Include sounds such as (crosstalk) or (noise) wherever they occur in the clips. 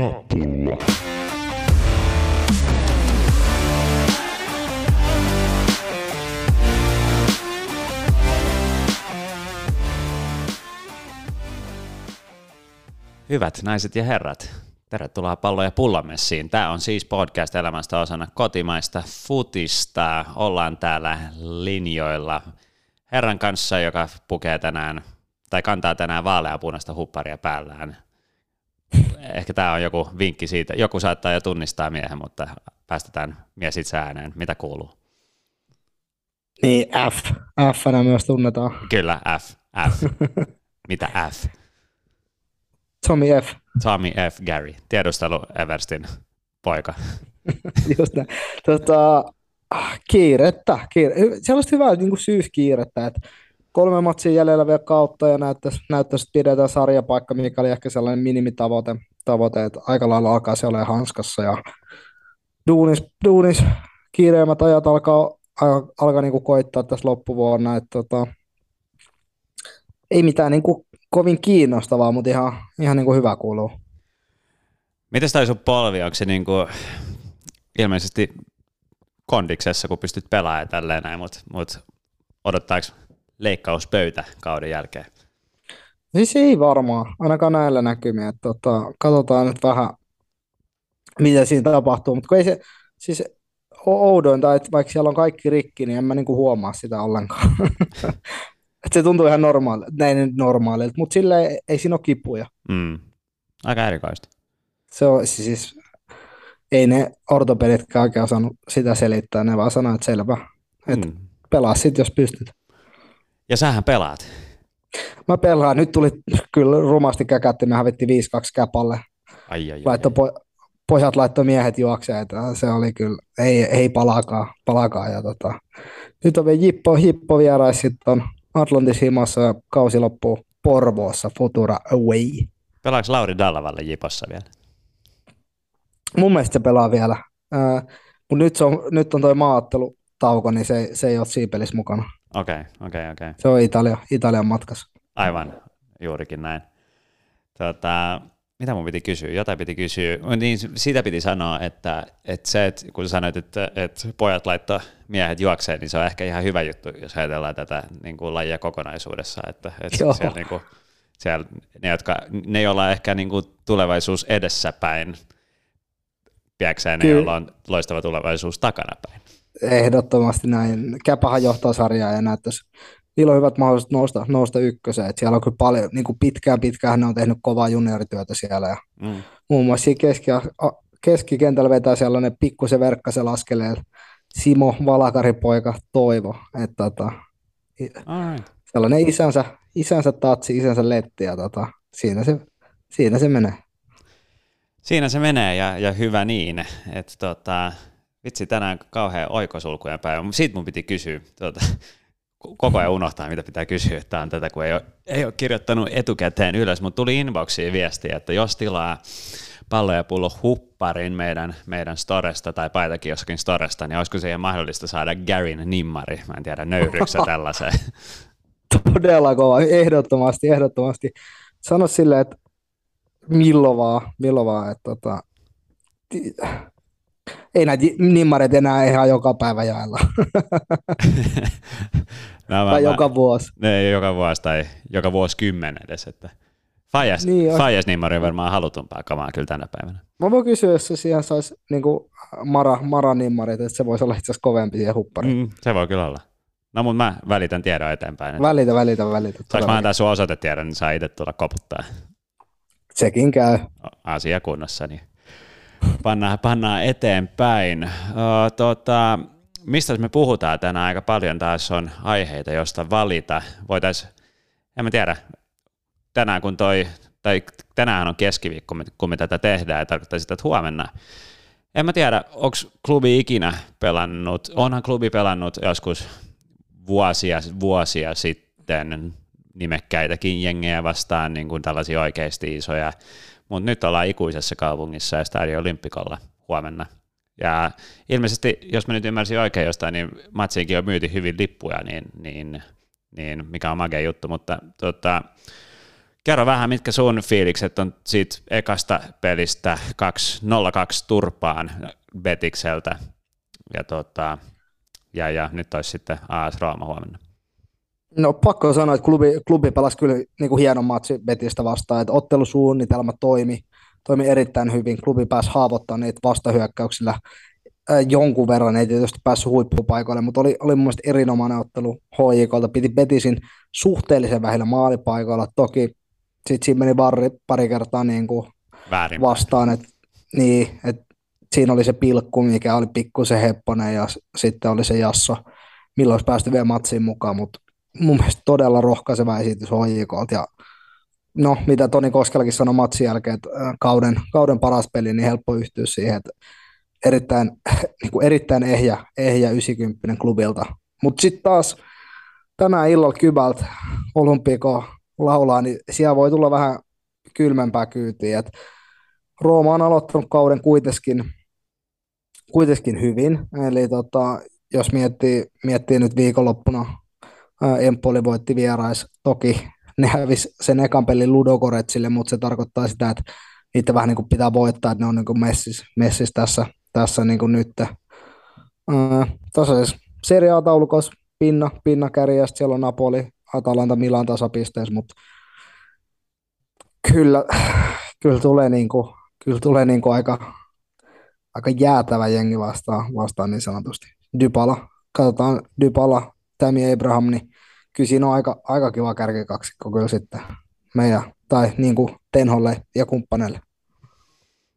ja. Hyvät naiset ja herrat, tervetuloa pallo- ja pullamessiin. Tämä on siis podcast elämästä osana kotimaista futista. Ollaan täällä linjoilla herran kanssa, joka pukee tänään, tai kantaa tänään vaaleanpunaista hupparia päällään. Ehkä tämä on joku vinkki siitä. Joku saattaa jo tunnistaa miehen, mutta päästetään mies itse ääneen. Mitä kuuluu? Niin, F. F myös tunnetaan. Kyllä, F. F. (laughs) Mitä F? Tommy F. Tommy F. Gary, tiedustelu Everstin poika. (laughs) Just näin. Tota, ah, kiirettä. Kiire. Sellaista hyvää niin kuin syyskiirettä, että kolme matsia jäljellä vielä kautta ja näyttäisi, näyttäisi että pidetään sarjapaikka, mikä oli ehkä sellainen minimitavoite, tavoite, että aika lailla alkaa se olemaan hanskassa ja duunis, duunis kiireimmät ajat alkaa, alkaa niin kuin koittaa tässä loppuvuonna, että tota, ei mitään niin kuin kovin kiinnostavaa, mutta ihan, ihan niin kuin hyvä kuuluu. Miten toi sun polvi, onko se niin kuin ilmeisesti kondiksessa, kun pystyt pelaamaan tälleen näin, mutta mut odottaako leikkauspöytä kauden jälkeen? Siis ei varmaan, ainakaan näillä näkymiä. Tota, katsotaan nyt vähän, mitä siinä tapahtuu, mutta ei se, siis oudointa, että vaikka siellä on kaikki rikki, niin en mä niinku huomaa sitä ollenkaan. (laughs) Et se tuntuu ihan normaali, näin normaalilta, mutta sillä ei, ei siinä ole kipuja. Mm. Aika erikoista. Se on siis, ei ne ortopeditkään oikein osannut sitä selittää, ne vaan sanoo, että selvä, että mm. pelaa sit, jos pystyt. Ja sähän pelaat. Mä pelaan, nyt tuli kyllä rumasti käkätti, me hävittiin 5-2 käpalle. Ai, ai, Laitto po- pojat laittoi miehet juokseen, että se oli kyllä, ei, ei palaakaan, palaakaan. Ja tota, nyt on vielä Jippo, Hippo vierais sitten on Atlantis himassa ja kausi loppuu Porvoossa, Futura Away. Pelaako Lauri Dallavalle Jipossa vielä? Mun mielestä se pelaa vielä, äh, mutta nyt, se on, nyt on toi maattelutauko, niin se, se ei ole siinä pelissä mukana. Okei, okay, okei, okay, okei. Okay. Se on Italia, Italian matkassa. Aivan, juurikin näin. Tota, mitä mun piti kysyä? Jotain piti kysyä. Niin, siitä piti sanoa, että, että se, että kun sanoit, että, että pojat laittoi miehet juokseen, niin se on ehkä ihan hyvä juttu, jos ajatellaan tätä niin kuin lajia kokonaisuudessa. Että, että siellä, niin kuin, siellä, ne, jotka, ne, joilla on ehkä niin kuin tulevaisuus edessäpäin, piäkseen ne, joilla on loistava tulevaisuus takanapäin. Ehdottomasti näin. Käpähän johtaa sarjaa ja näyttäisi niillä on hyvät mahdollisuudet nousta, nousta ykköseen. Et siellä on kyllä paljon, niin kuin pitkään pitkään ne on tehnyt kovaa juniorityötä siellä. Ja mm. Muun muassa siinä keski, keskikentällä vetää sellainen pikkusen verkkasen askeleen Simo Valakaripoika Toivo. Että tota, sellainen isänsä, isänsä tatsi, isänsä letti ja tota, siinä, se, siinä se menee. Siinä se menee ja, ja hyvä niin. Että tota, vitsi, tänään kauhean oikosulkujen päivä. Siitä mun piti kysyä. Tuota, koko ajan unohtaa, mitä pitää kysyä, että on tätä, kun ei ole, ei ole kirjoittanut etukäteen ylös, mutta tuli inboxiin viestiä, että jos tilaa pallo ja pullo hupparin meidän, meidän storesta tai paitakin jossakin storesta, niin olisiko siihen mahdollista saada Garin nimmari? Mä en tiedä, nöyryksä (laughs) tällaiseen? Todella kova, ehdottomasti, ehdottomasti. Sano silleen, että milloin vaan, milloin vaan, että tota, ei näitä nimmareita enää ihan joka päivä jaella. (laughs) no, mä, tai mä, joka vuosi. Ne, joka vuosi tai joka vuosi kymmenen edes. Että Fajas, niin, Fajas nimmari on varmaan halutumpaa kamaa kyllä tänä päivänä. Mä voin kysyä, jos se siihen saisi niin Mara, Mara nimmarit, että se voisi olla itse asiassa kovempi siihen huppariin. Mm, se voi kyllä olla. No mutta mä välitän tiedon eteenpäin. Että... Välitä, välitä, välitä. Saanko mä antaa sun osoitetiedon, niin saa itse tulla koputtaa. Sekin käy. Asia kunnossa, niin pannaan, pannaan eteenpäin. Uh, tota, mistä me puhutaan tänään aika paljon taas on aiheita, josta valita. Voitaisiin, en mä tiedä, tänään kun toi, tai tänään on keskiviikko, kun me tätä tehdään, ja tarkoittaa sitä, että huomenna. En mä tiedä, onko klubi ikinä pelannut, onhan klubi pelannut joskus vuosia, vuosia sitten nimekkäitäkin jengejä vastaan, niin kuin tällaisia oikeasti isoja mutta nyt ollaan ikuisessa kaupungissa ja Stadio Olympikolla huomenna. Ja ilmeisesti, jos mä nyt ymmärsin oikein jostain, niin matsiinkin on myyty hyvin lippuja, niin, niin, niin mikä on makea juttu, mutta tota, Kerro vähän, mitkä sun fiilikset on siitä ekasta pelistä 2-0-2 turpaan Betikseltä. Ja, tota, ja, ja nyt olisi sitten AS Rooma huomenna. No pakko sanoa, että klubi, klubi pelasi kyllä niin kuin hienon matsi Betistä vastaan, että ottelusuunnitelma toimi, toimi erittäin hyvin. Klubi pääsi haavoittamaan niitä vastahyökkäyksillä äh, jonkun verran, ei tietysti päässyt huippupaikoille, mutta oli, oli mun mielestä erinomainen ottelu HJKlta. Piti Betisin suhteellisen vähillä maalipaikoilla. Toki sitten siinä meni varri pari kertaa niin kuin vastaan, että niin, et siinä oli se pilkku, mikä oli pikkusen hepponen ja sitten oli se jasso, milloin olisi päästy vielä matsiin mukaan, mutta mun mielestä todella rohkaiseva esitys HJKlta ja no, mitä Toni Koskelakin sanoi matsin jälkeen, että kauden, kauden paras peli, niin helppo yhtyä siihen, että erittäin, (laughs) niin kuin erittäin ehjä, ehjä 90 klubilta. Mutta sitten taas tänään illalla Kybältä Olympiko laulaa, niin siellä voi tulla vähän kylmempää kyytiä. Et Rooma on aloittanut kauden kuitenkin, kuitenkin hyvin, eli tota, jos miettii, miettii nyt viikonloppuna, Empoli voitti vierais, toki ne hävisi sen ekan pelin Ludogoretsille, mutta se tarkoittaa sitä, että niitä vähän niin kuin pitää voittaa, että ne on niin kuin messis, messis tässä, tässä niin kuin nyt. Tasaisessa Serie A-taulukos pinna, pinna kärjestä, siellä on Napoli, Atalanta, Milan tasapisteessä, mutta kyllä, kyllä tulee, niin kuin, kyllä tulee niin kuin aika, aika jäätävä jengi vastaan, vastaan niin sanotusti. Dybala, katsotaan Dybala, Tammy Abraham, niin kyllä siinä on aika, aika kiva kärkikaksikko kyllä sitten meidän, tai niin kuin Tenholle ja kumppaneille.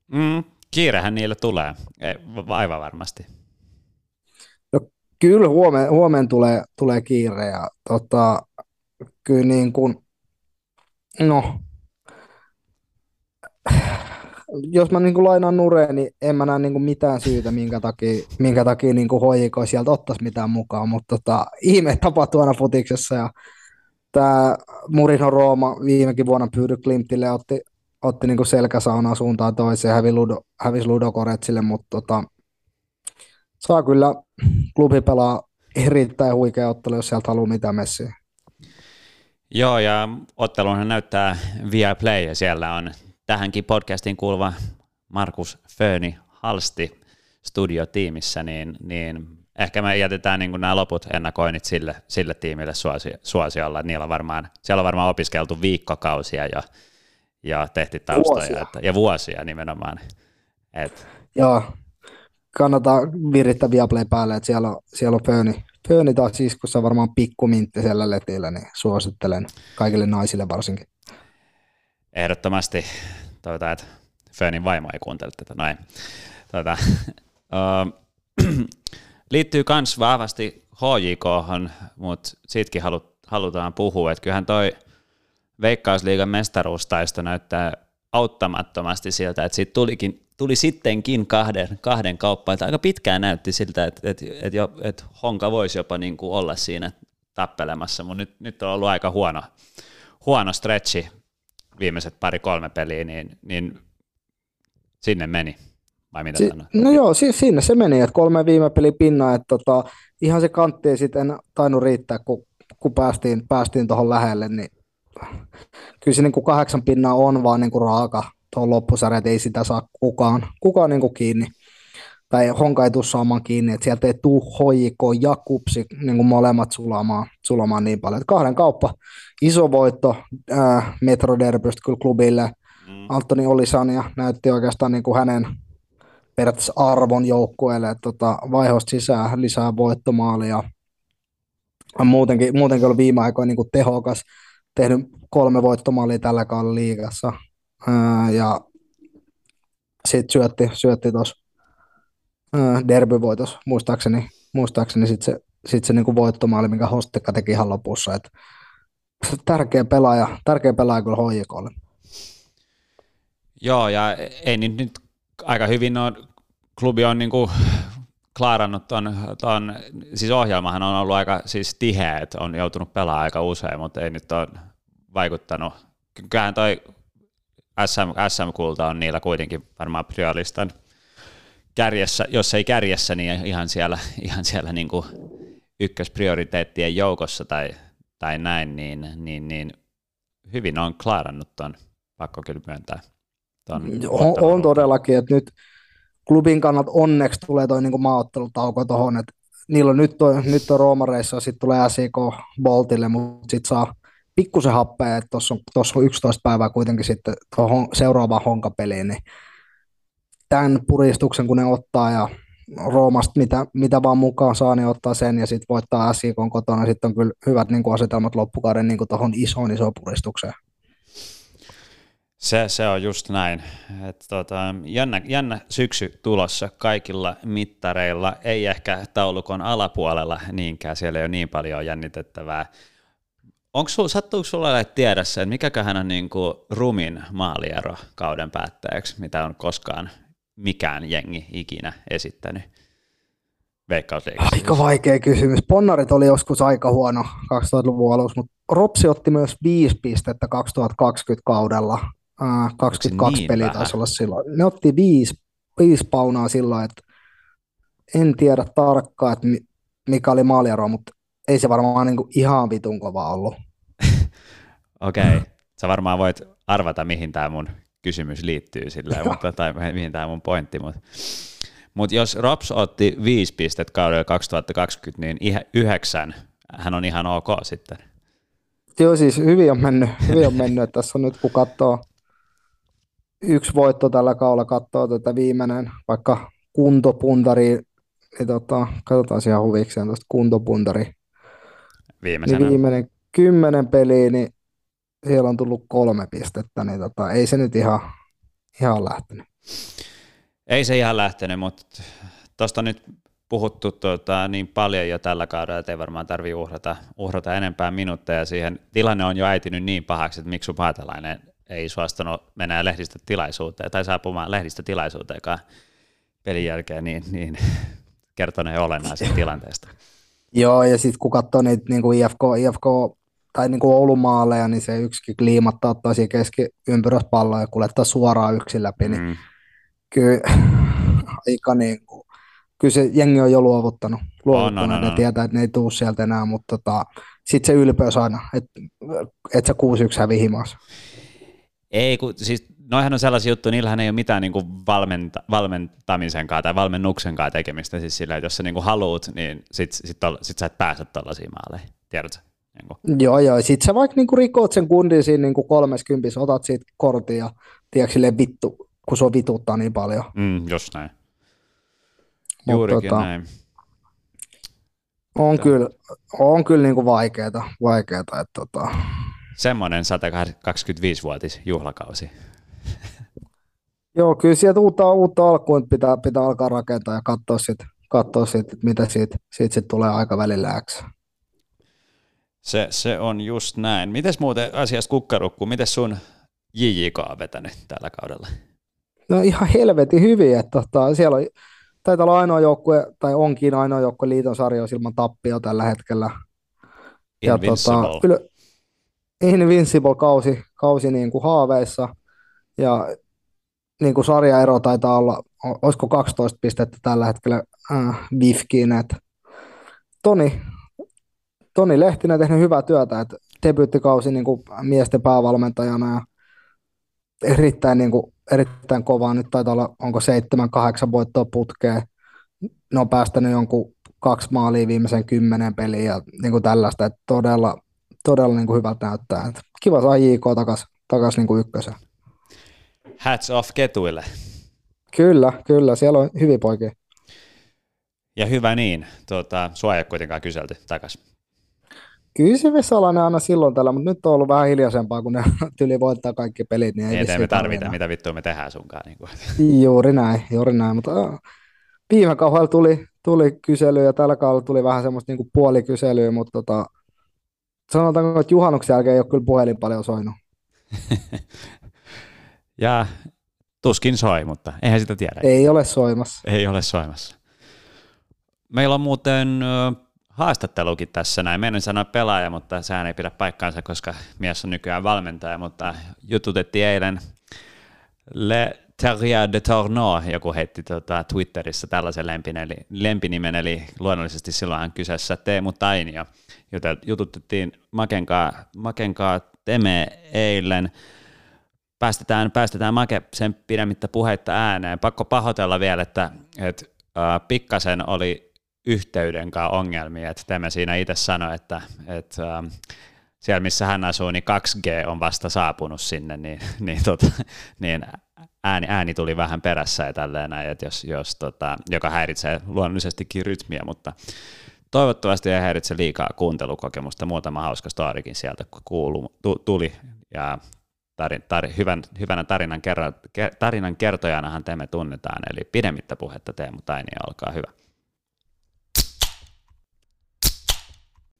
Mm, kiirehän niille tulee, aivan varmasti. No, kyllä huomenna huomen tulee, tulee kiire ja tota, kyllä niin kuin, no, jos mä niin kuin lainaan nureen, niin en mä näe niin kuin mitään syytä, minkä takia, minkä takia niin kuin HJK sieltä ottaisi mitään mukaan, mutta tota, ihme tapahtuu aina futiksessa ja tämä Murino Rooma viimekin vuonna pyydy Klimtille otti, otti niin kuin selkäsaunaa suuntaan toiseen, hävi Ludo, hävisi Ludogoretsille, mutta tota, saa kyllä klubi pelaa erittäin huikea ottelu, jos sieltä haluaa mitään messiä. Joo, ja ottelunhan näyttää via play, ja siellä on tähänkin podcastiin kuuluva Markus Föni Halsti studiotiimissä, niin, niin ehkä me jätetään niin nämä loput ennakoinnit sille, sille tiimille suosi, suosiolla. Niillä on varmaan, siellä on varmaan opiskeltu viikkokausia ja, ja tehty taustoja. Vuosia. Että, ja vuosia nimenomaan. Et. Joo, kannattaa virittää Viaplay päälle, että siellä on, siellä on Föni, Föni taas iskussa varmaan pikkumintti siellä letillä, niin suosittelen kaikille naisille varsinkin. Ehdottomasti. Toivotaan, että Fönin vaimo ei kuuntele tätä. Noin. Tuota, uh, liittyy myös vahvasti HJK, mutta siitäkin halu, halutaan puhua, että kyllähän toi Veikkausliigan mestaruustaisto näyttää auttamattomasti siltä, että siitä tulikin, tuli sittenkin kahden, kahden kauppaa, että aika pitkään näytti siltä, että, että, että, että Honka voisi jopa niin kuin olla siinä tappelemassa, mutta nyt, nyt on ollut aika huono, huono stretchi viimeiset pari-kolme peliä, niin, niin sinne meni. Vai mitä si- no joo, si- sinne se meni, että kolme viime peli pinna, että tota, ihan se kantti ei sitten tainnut riittää, kun, kun päästiin, päästiin tuohon lähelle, niin kyllä se niin kuin kahdeksan pinnaa on vaan niin kuin raaka tuohon loppusarja, että ei sitä saa kukaan, kukaan niin kuin kiinni. Tai Honka ei tule saamaan kiinni, että sieltä ei tule hoiko ja kupsi niin kuin molemmat sulamaan, sulamaan niin paljon. Että kahden kauppa, iso voitto äh, Metroderbystä kyllä klubille. Mm. Antoni Olisania näytti oikeastaan niin kuin hänen periaatteessa arvon joukkueelle, että tota, vaihosta sisään lisää voittomaalia. Muutenkin, muutenkin oli viime aikoina niin kuin tehokas, tehnyt kolme voittomaalia tällä kaudella liigassa. Ää, ja sitten syötti, syötti tuossa derbyvoitos, muistaakseni, muistaakseni sitten se, sit se niinku voittomaali, minkä Hostekka teki ihan lopussa. Et tärkeä pelaaja, tärkeä pelaaja kyllä HJKlle. Joo, ja ei niin nyt aika hyvin on, klubi on niinku klaarannut ton, ton, siis ohjelmahan on ollut aika siis tiheä, että on joutunut pelaamaan aika usein, mutta ei nyt ole vaikuttanut. Kyllähän toi SM, SM-kulta on niillä kuitenkin varmaan prioristan kärjessä, jos ei kärjessä, niin ihan siellä, ihan siellä niin kuin ykkösprioriteettien joukossa tai, tai näin, niin, niin, niin hyvin on klaarannut ton, pakko kyllä myöntää. Ton on, on todellakin, että nyt klubin kannat onneksi tulee toi niin maaottelutauko tuohon, että niillä on nyt, toi, nyt on Roomareissa, sitten tulee SIK Boltille, mutta sitten saa pikkusen happea, että tuossa on, tossa on 11 päivää kuitenkin sitten tuohon seuraavaan honkapeliin, niin tämän puristuksen kun ne ottaa ja Roomasta mitä, mitä vaan mukaan saa, niin ottaa sen ja sitten voittaa SIK kotona, sitten on kyllä hyvät niin kuin asetelmat loppukauden niin tuohon isoon isoon puristukseen. Se, se on just näin. Et tota, jännä, jännä syksy tulossa kaikilla mittareilla, ei ehkä taulukon alapuolella niinkään, siellä ei ole niin paljon jännitettävää. Onko sul, sattuuko sulla tiedä sen, mikäköhän on niin kuin rumin maaliero kauden päätteeksi, mitä on koskaan mikään jengi ikinä esittänyt? Veikkausliikassa. Aika vaikea kysymys. Ponnarit oli joskus aika huono 2000-luvun alussa, mutta Ropsi otti myös viisi pistettä 2020 kaudella. 22 niin peliä taisi olla silloin. Ne otti viisi, viisi paunaa silloin, että en tiedä tarkkaan, että mikä oli maaliero, mutta ei se varmaan niin ihan vitun kova ollut. (laughs) Okei, okay. sä varmaan voit arvata, mihin tämä mun kysymys liittyy silleen, mutta, tai mihin tämä mun pointti, mutta mut jos Rops otti viisi pistet kaudella 2020, niin yhdeksän, hän on ihan ok sitten. Joo, siis hyvin on mennyt, hyvin on mennyt. Tässä on nyt kun katsoo yksi voitto tällä kaudella, katsoo tätä viimeinen, vaikka kuntopuntari, niin tota, katsotaan ihan huvikseen tuosta kuntopuntari. Viimeisenä. Niin viimeinen kymmenen peliä, niin siellä on tullut kolme pistettä, niin tota, ei se nyt ihan, ihan lähtenyt. Ei se ihan lähtenyt, mutta tuosta nyt puhuttu tuota, niin paljon jo tällä kaudella, että ei varmaan tarvitse uhrata, uhrata enempää minuutteja siihen. Tilanne on jo äitynyt niin pahaksi, että Miksu Paatelainen ei suostunut mennä lehdistötilaisuuteen tai saapumaan lehdistötilaisuuteenkaan pelin jälkeen, niin, niin kertoneen olennaisesta tilanteesta. Joo, ja sitten kun katsoo niitä niin kuin IFK, IFK tai niin kuin Oulun maaleja, niin se yksikin kliimatta ottaa siihen keskiympyröspalloa ja kuljettaa suoraan yksin läpi, niin mm. kyllä (laughs) aika niin kuin, kyllä se jengi on jo luovuttanut, luovuttanut oh, no, no, no. ne tietää, että ne ei tule sieltä enää, mutta tota, sitten se ylpeys aina, että et sä 6-1 hävi himas. Ei, kun, siis noihän on sellaisia juttuja, niillähän ei ole mitään niin kuin valmenta, valmentamisen kanssa tai valmennuksen kanssa tekemistä. Siis sillä, että jos sä niin kuin haluut, niin sit, sit, sit sä et pääse tällaisiin maaleihin, tiedätkö? Niin kuin. Joo, joo. Sitten sä vaikka niin rikot sen kundin siinä niin kuin 30, otat siitä kortin ja tiedätkö silleen vittu, kun se on vituttaa niin paljon. Mm, jos näin. Juurikin tota, näin. On kyllä, on kyllä niin kuin vaikeeta, vaikeeta että tota, semmoinen 125-vuotis juhlakausi. Joo, kyllä sieltä uutta, uutta alkuun pitää, pitää alkaa rakentaa ja katsoa sitten, katsoa sit, mitä siitä, siitä sit tulee aikavälillä X. Se, se on just näin. Mites muuten asiasta kukkarukku, miten sun JJK on vetänyt tällä kaudella? No ihan helvetin hyvin, että tota, siellä on, taitaa olla ainoa joukkue, tai onkin ainoa joukkue liiton sarjoissa ilman tappio tällä hetkellä. Ja tota, kyllä, Invincible kausi, kausi niin kuin haaveissa ja niin kuin sarjaero taitaa olla, olisiko 12 pistettä tällä hetkellä äh, Bifkiin, että Toni, Toni Lehtinen tehnyt hyvää työtä, että debyyttikausi niin kuin miesten päävalmentajana ja erittäin, niin kuin, erittäin kovaa. Nyt taitaa olla, onko seitsemän, kahdeksan voittoa putkeen. Ne on päästänyt jonkun kaksi maalia viimeisen kymmenen peliä ja niin kuin tällaista, että todella, todella niin kuin hyvältä näyttää. Että kiva saa JK takaisin takas niin ykkösen. Hats off ketuille. Kyllä, kyllä, siellä on hyviä poikia. Ja hyvä niin, tuota, sua ei ole kuitenkaan kyselty takaisin. Kyllä se Vesalainen aina silloin tällä, mutta nyt on ollut vähän hiljaisempaa, kun ne (laughs) tyli voittaa kaikki pelit. Niin ei, ei me tarvita, mitä vittua me tehdään sunkaan. Niin kuin. Juuri näin, juuri näin, mutta viime kaudella tuli, tuli kysely ja tällä kaudella tuli vähän semmoista niin puolikyselyä, mutta tota, sanotaanko, että juhannuksen jälkeen ei ole kyllä puhelin paljon soinut. (laughs) ja tuskin soi, mutta eihän sitä tiedä. Ei ole soimassa. Ei ole soimassa. Meillä on muuten haastattelukin tässä näin. Meidän sanoa pelaaja, mutta sehän ei pidä paikkaansa, koska mies on nykyään valmentaja, mutta jututettiin eilen Le Terrier de Tourneau, joku heitti tuota Twitterissä tällaisen lempin, eli, lempinimen, eli luonnollisesti silloinhan kyseessä Teemu Tainio. Joten jututettiin Makenkaa, Makenkaa Teme eilen. Päästetään, päästetään Make sen pidemmittä puheitta ääneen. Pakko pahoitella vielä, että, että uh, pikkasen oli yhteyden kanssa ongelmia, että Teme siinä itse sanoi, että, että uh, siellä missä hän asuu, niin 2G on vasta saapunut sinne, niin, (laughs) niin, tota, niin ääni, ääni tuli vähän perässä ja tälleen näin, että jos, jos tota, joka häiritsee luonnollisestikin rytmiä, mutta toivottavasti ei häiritse liikaa kuuntelukokemusta. Muutama hauska storikin sieltä kuulu, tu, tuli ja tarin, tar, hyvän, hyvänä tarinan, kerro, tarinan kertojanahan Teemme tunnetaan, eli pidemmittä puhetta Teemu Taini, olkaa hyvä.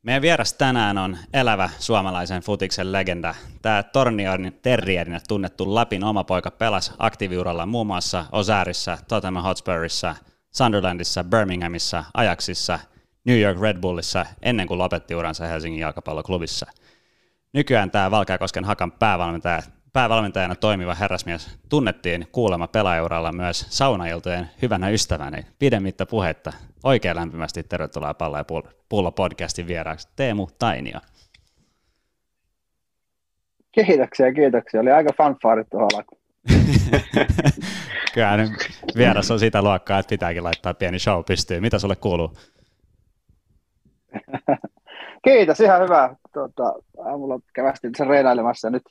Meidän vieras tänään on elävä suomalaisen futiksen legenda. Tämä Tornion terrierinä tunnettu Lapin oma poika pelasi aktiiviuralla muun muassa Osarissa, Tottenham Hotspurissa, Sunderlandissa, Birminghamissa, Ajaxissa, New York Red Bullissa ennen kuin lopetti uransa Helsingin jalkapalloklubissa. Nykyään tämä Valkeakosken Hakan päävalmentaja päävalmentajana toimiva herrasmies tunnettiin kuulema pelaajauralla myös saunailtojen hyvänä ystävänä. Pidemmittä puhetta. Oikein lämpimästi tervetuloa Palla ja Pullo podcastin vieraaksi Teemu Tainio. Kiitoksia, kiitoksia. Oli aika fanfaarit tuohon alkuun. Kyllä vieras on sitä luokkaa, että pitääkin laittaa pieni show pystyyn. Mitä sulle kuuluu? (laughs) Kiitos, ihan hyvä. Tuota, aamulla kävästin sen reenailemassa nyt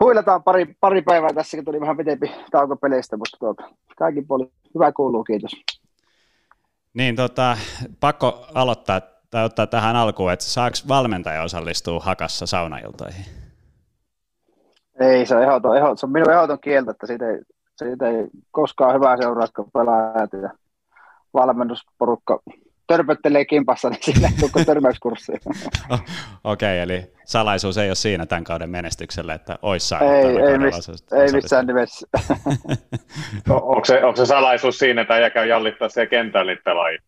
huilataan pari, pari päivää tässä, kun tuli vähän pitempi tauko peleistä, mutta tuota, kaikki puoli hyvä kuuluu, kiitos. Niin, tota, pakko aloittaa tai ottaa tähän alkuun, että saako valmentaja osallistua hakassa saunailtoihin? Ei, se on, ehdoton, ehdoton, se on minun ehdoton kieltä, että siitä ei, siitä ei koskaan hyvää seuraa, kun pelaajat ja valmennusporukka törpöttelee kimpassa, niin sillä ei tule törmäyskurssia. (laughs) Okei, okay, eli salaisuus ei ole siinä tämän kauden menestykselle, että olisi saanut Ei, ei, miss, ei missään nimessä. (laughs) onko, se, onko se salaisuus siinä, että äijä käy jallittaa se kentällä pelaajia?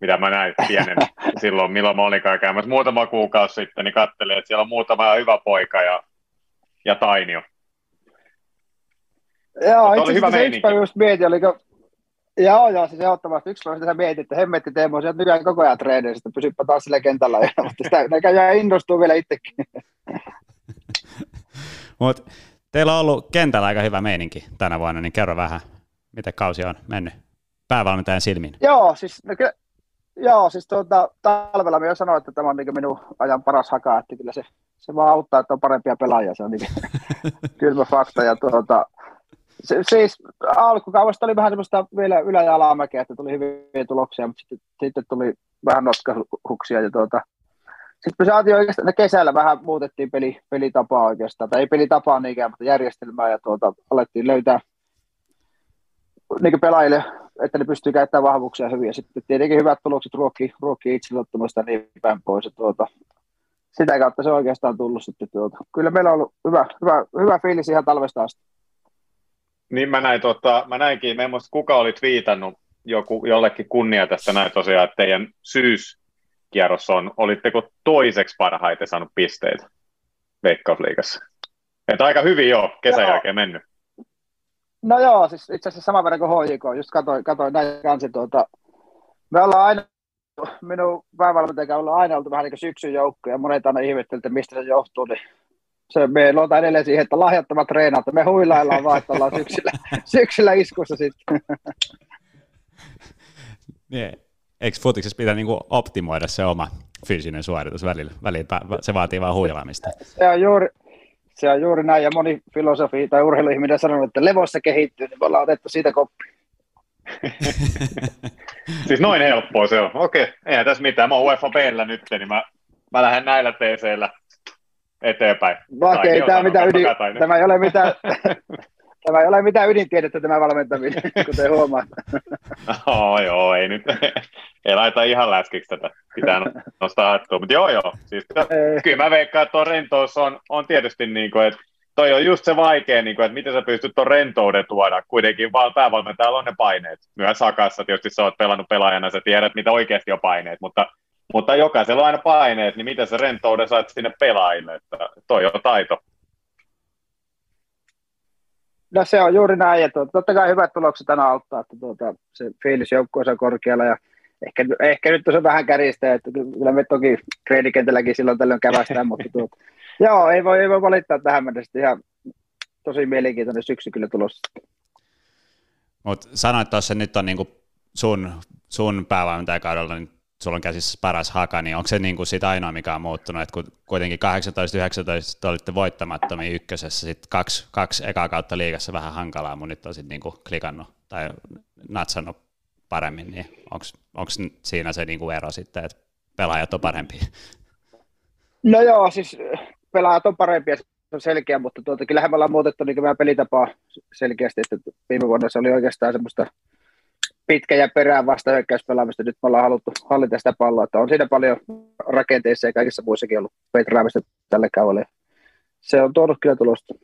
mitä mä näin pienen (laughs) silloin, milloin mä olin käymässä muutama kuukausi sitten, niin katselin, että siellä on muutama hyvä poika ja, ja Tainio. Joo, itse asiassa se yksi päivä just mietin, oliko Joo, joo, siis ehdottomasti yksi päivä sitä mietin, että hemmetti Teemu, sieltä nykyään koko ajan treeneissä, että pysyppä taas sillä kentällä, (laughs) mutta sitä näköjään innostuu vielä itsekin. (laughs) Mut teillä on ollut kentällä aika hyvä meininki tänä vuonna, niin kerro vähän, miten kausi on mennyt päävalmentajan silmin. Joo, siis, no, ky- joo, siis tuota, talvella minä jo sanoin, että tämä on niin minun ajan paras haka, että kyllä se, se vaan auttaa, että on parempia pelaajia, se on niin (laughs) kylmä fakta. Ja tuota, se, siis alkukaudesta oli vähän semmoista vielä ylä- ja alamäkeä, että tuli hyviä tuloksia, mutta sitten, sitten tuli vähän notkahuksia ja tuota, sitten me saatiin oikeastaan, että kesällä vähän muutettiin peli, pelitapaa oikeastaan, tai ei pelitapaa niinkään, mutta järjestelmää ja tuota, alettiin löytää niin pelaajille, että ne pystyy käyttämään vahvuuksia hyvin. Ja sitten tietenkin hyvät tulokset ruokkii, ruokkii itseluottamusta niin päin pois. Ja tuota, sitä kautta se on oikeastaan tullut sitten. Tuota. Kyllä meillä on ollut hyvä, hyvä, hyvä fiilis ihan talvesta asti. Niin mä näin, tota, mä näinkin, mä en muista kuka oli twiitannut joku, jollekin kunnia tästä näin tosiaan, että teidän syyskierros on, olitteko toiseksi parhaiten saanut pisteitä Veikkausliigassa? Että aika hyvin jo kesän joo. jälkeen mennyt. No joo, siis itse asiassa saman verran kuin HJK, just katsoin, katsoin näin kanssa, tuota, me ollaan aina, minun päävalmentajan on aina oltu vähän niin kuin syksyn joukko, ja monet aina ihmettelivät, että mistä se johtuu, niin se, me luotaan edelleen siihen, että lahjattomat treenat, me huilaillaan vaan, että ollaan syksyllä, (laughs) syksyllä iskussa sitten. (laughs) niin, eikö futiksessa pitää niinku optimoida se oma fyysinen suoritus välillä? välillä se vaatii vaan huilaamista. Se on juuri, se on juuri näin, ja moni filosofi tai urheiluihminen sanonut, että levossa kehittyy, niin me ollaan otettu siitä koppi. (laughs) siis noin helppoa se on. Okei, eihän tässä mitään. Mä oon UEFA nyt, niin mä, mä lähden näillä teeseillä eteenpäin. Vaikka ei tämä, mitään ydin, tämä ei ole mitään, (laughs) tämä ei ole mitään ydintiedettä tämä valmentaminen, (laughs) kuten huomaat. (laughs) oh, joo, ei nyt, ei laita ihan läskiksi tätä, pitää nostaa hattua, mutta joo joo, siis, kyllä mä veikkaan, että tuo rentous on, on tietysti niin kuin, että toi on just se vaikea, niin kuin, että miten sä pystyt tuon rentouden tuoda, kuitenkin vaan päävalmentajalla on ne paineet. Myös Sakassa tietysti sä oot pelannut pelaajana, sä tiedät, mitä oikeasti on paineet, mutta mutta jokaisella on aina paineet, niin miten se rentouden saat sinne pelaajille, että toi on taito. No se on juuri näin, että totta kai hyvät tulokset aina auttaa, että tuota, se fiilis joukkueessa on korkealla ja ehkä, ehkä nyt on vähän kärjistä, että kyllä me toki treenikentälläkin silloin tällöin kävästään, mutta tuota, Joo, ei voi, ei voi valittaa tähän mennessä. Ihan tosi mielenkiintoinen syksy kyllä tulossa. Mutta sanoit tuossa, nyt on niinku sun, sun päävalmentajakaudella, niin sulla on käsissä paras haka, niin onko se niinku sit ainoa, mikä on muuttunut, että kun kuitenkin 18-19 olitte voittamattomia ykkösessä, sitten kaksi, kaksi ekaa kautta liigassa vähän hankalaa, mun nyt on sitten niinku klikannut tai natsannut paremmin, niin onko siinä se niinku ero sitten, että pelaajat on parempia? No joo, siis pelaajat on parempia, se on selkeä, mutta tuota, kyllähän me ollaan muutettu niin pelitapaa selkeästi, että viime vuonna se oli oikeastaan semmoista pitkä ja perään vasta hyökkäyspelaamista. Nyt me ollaan haluttu hallita sitä palloa, että on siinä paljon rakenteissa ja kaikissa muissakin ollut petraamista tälle kaudelle. Se on tuonut kyllä tulosta.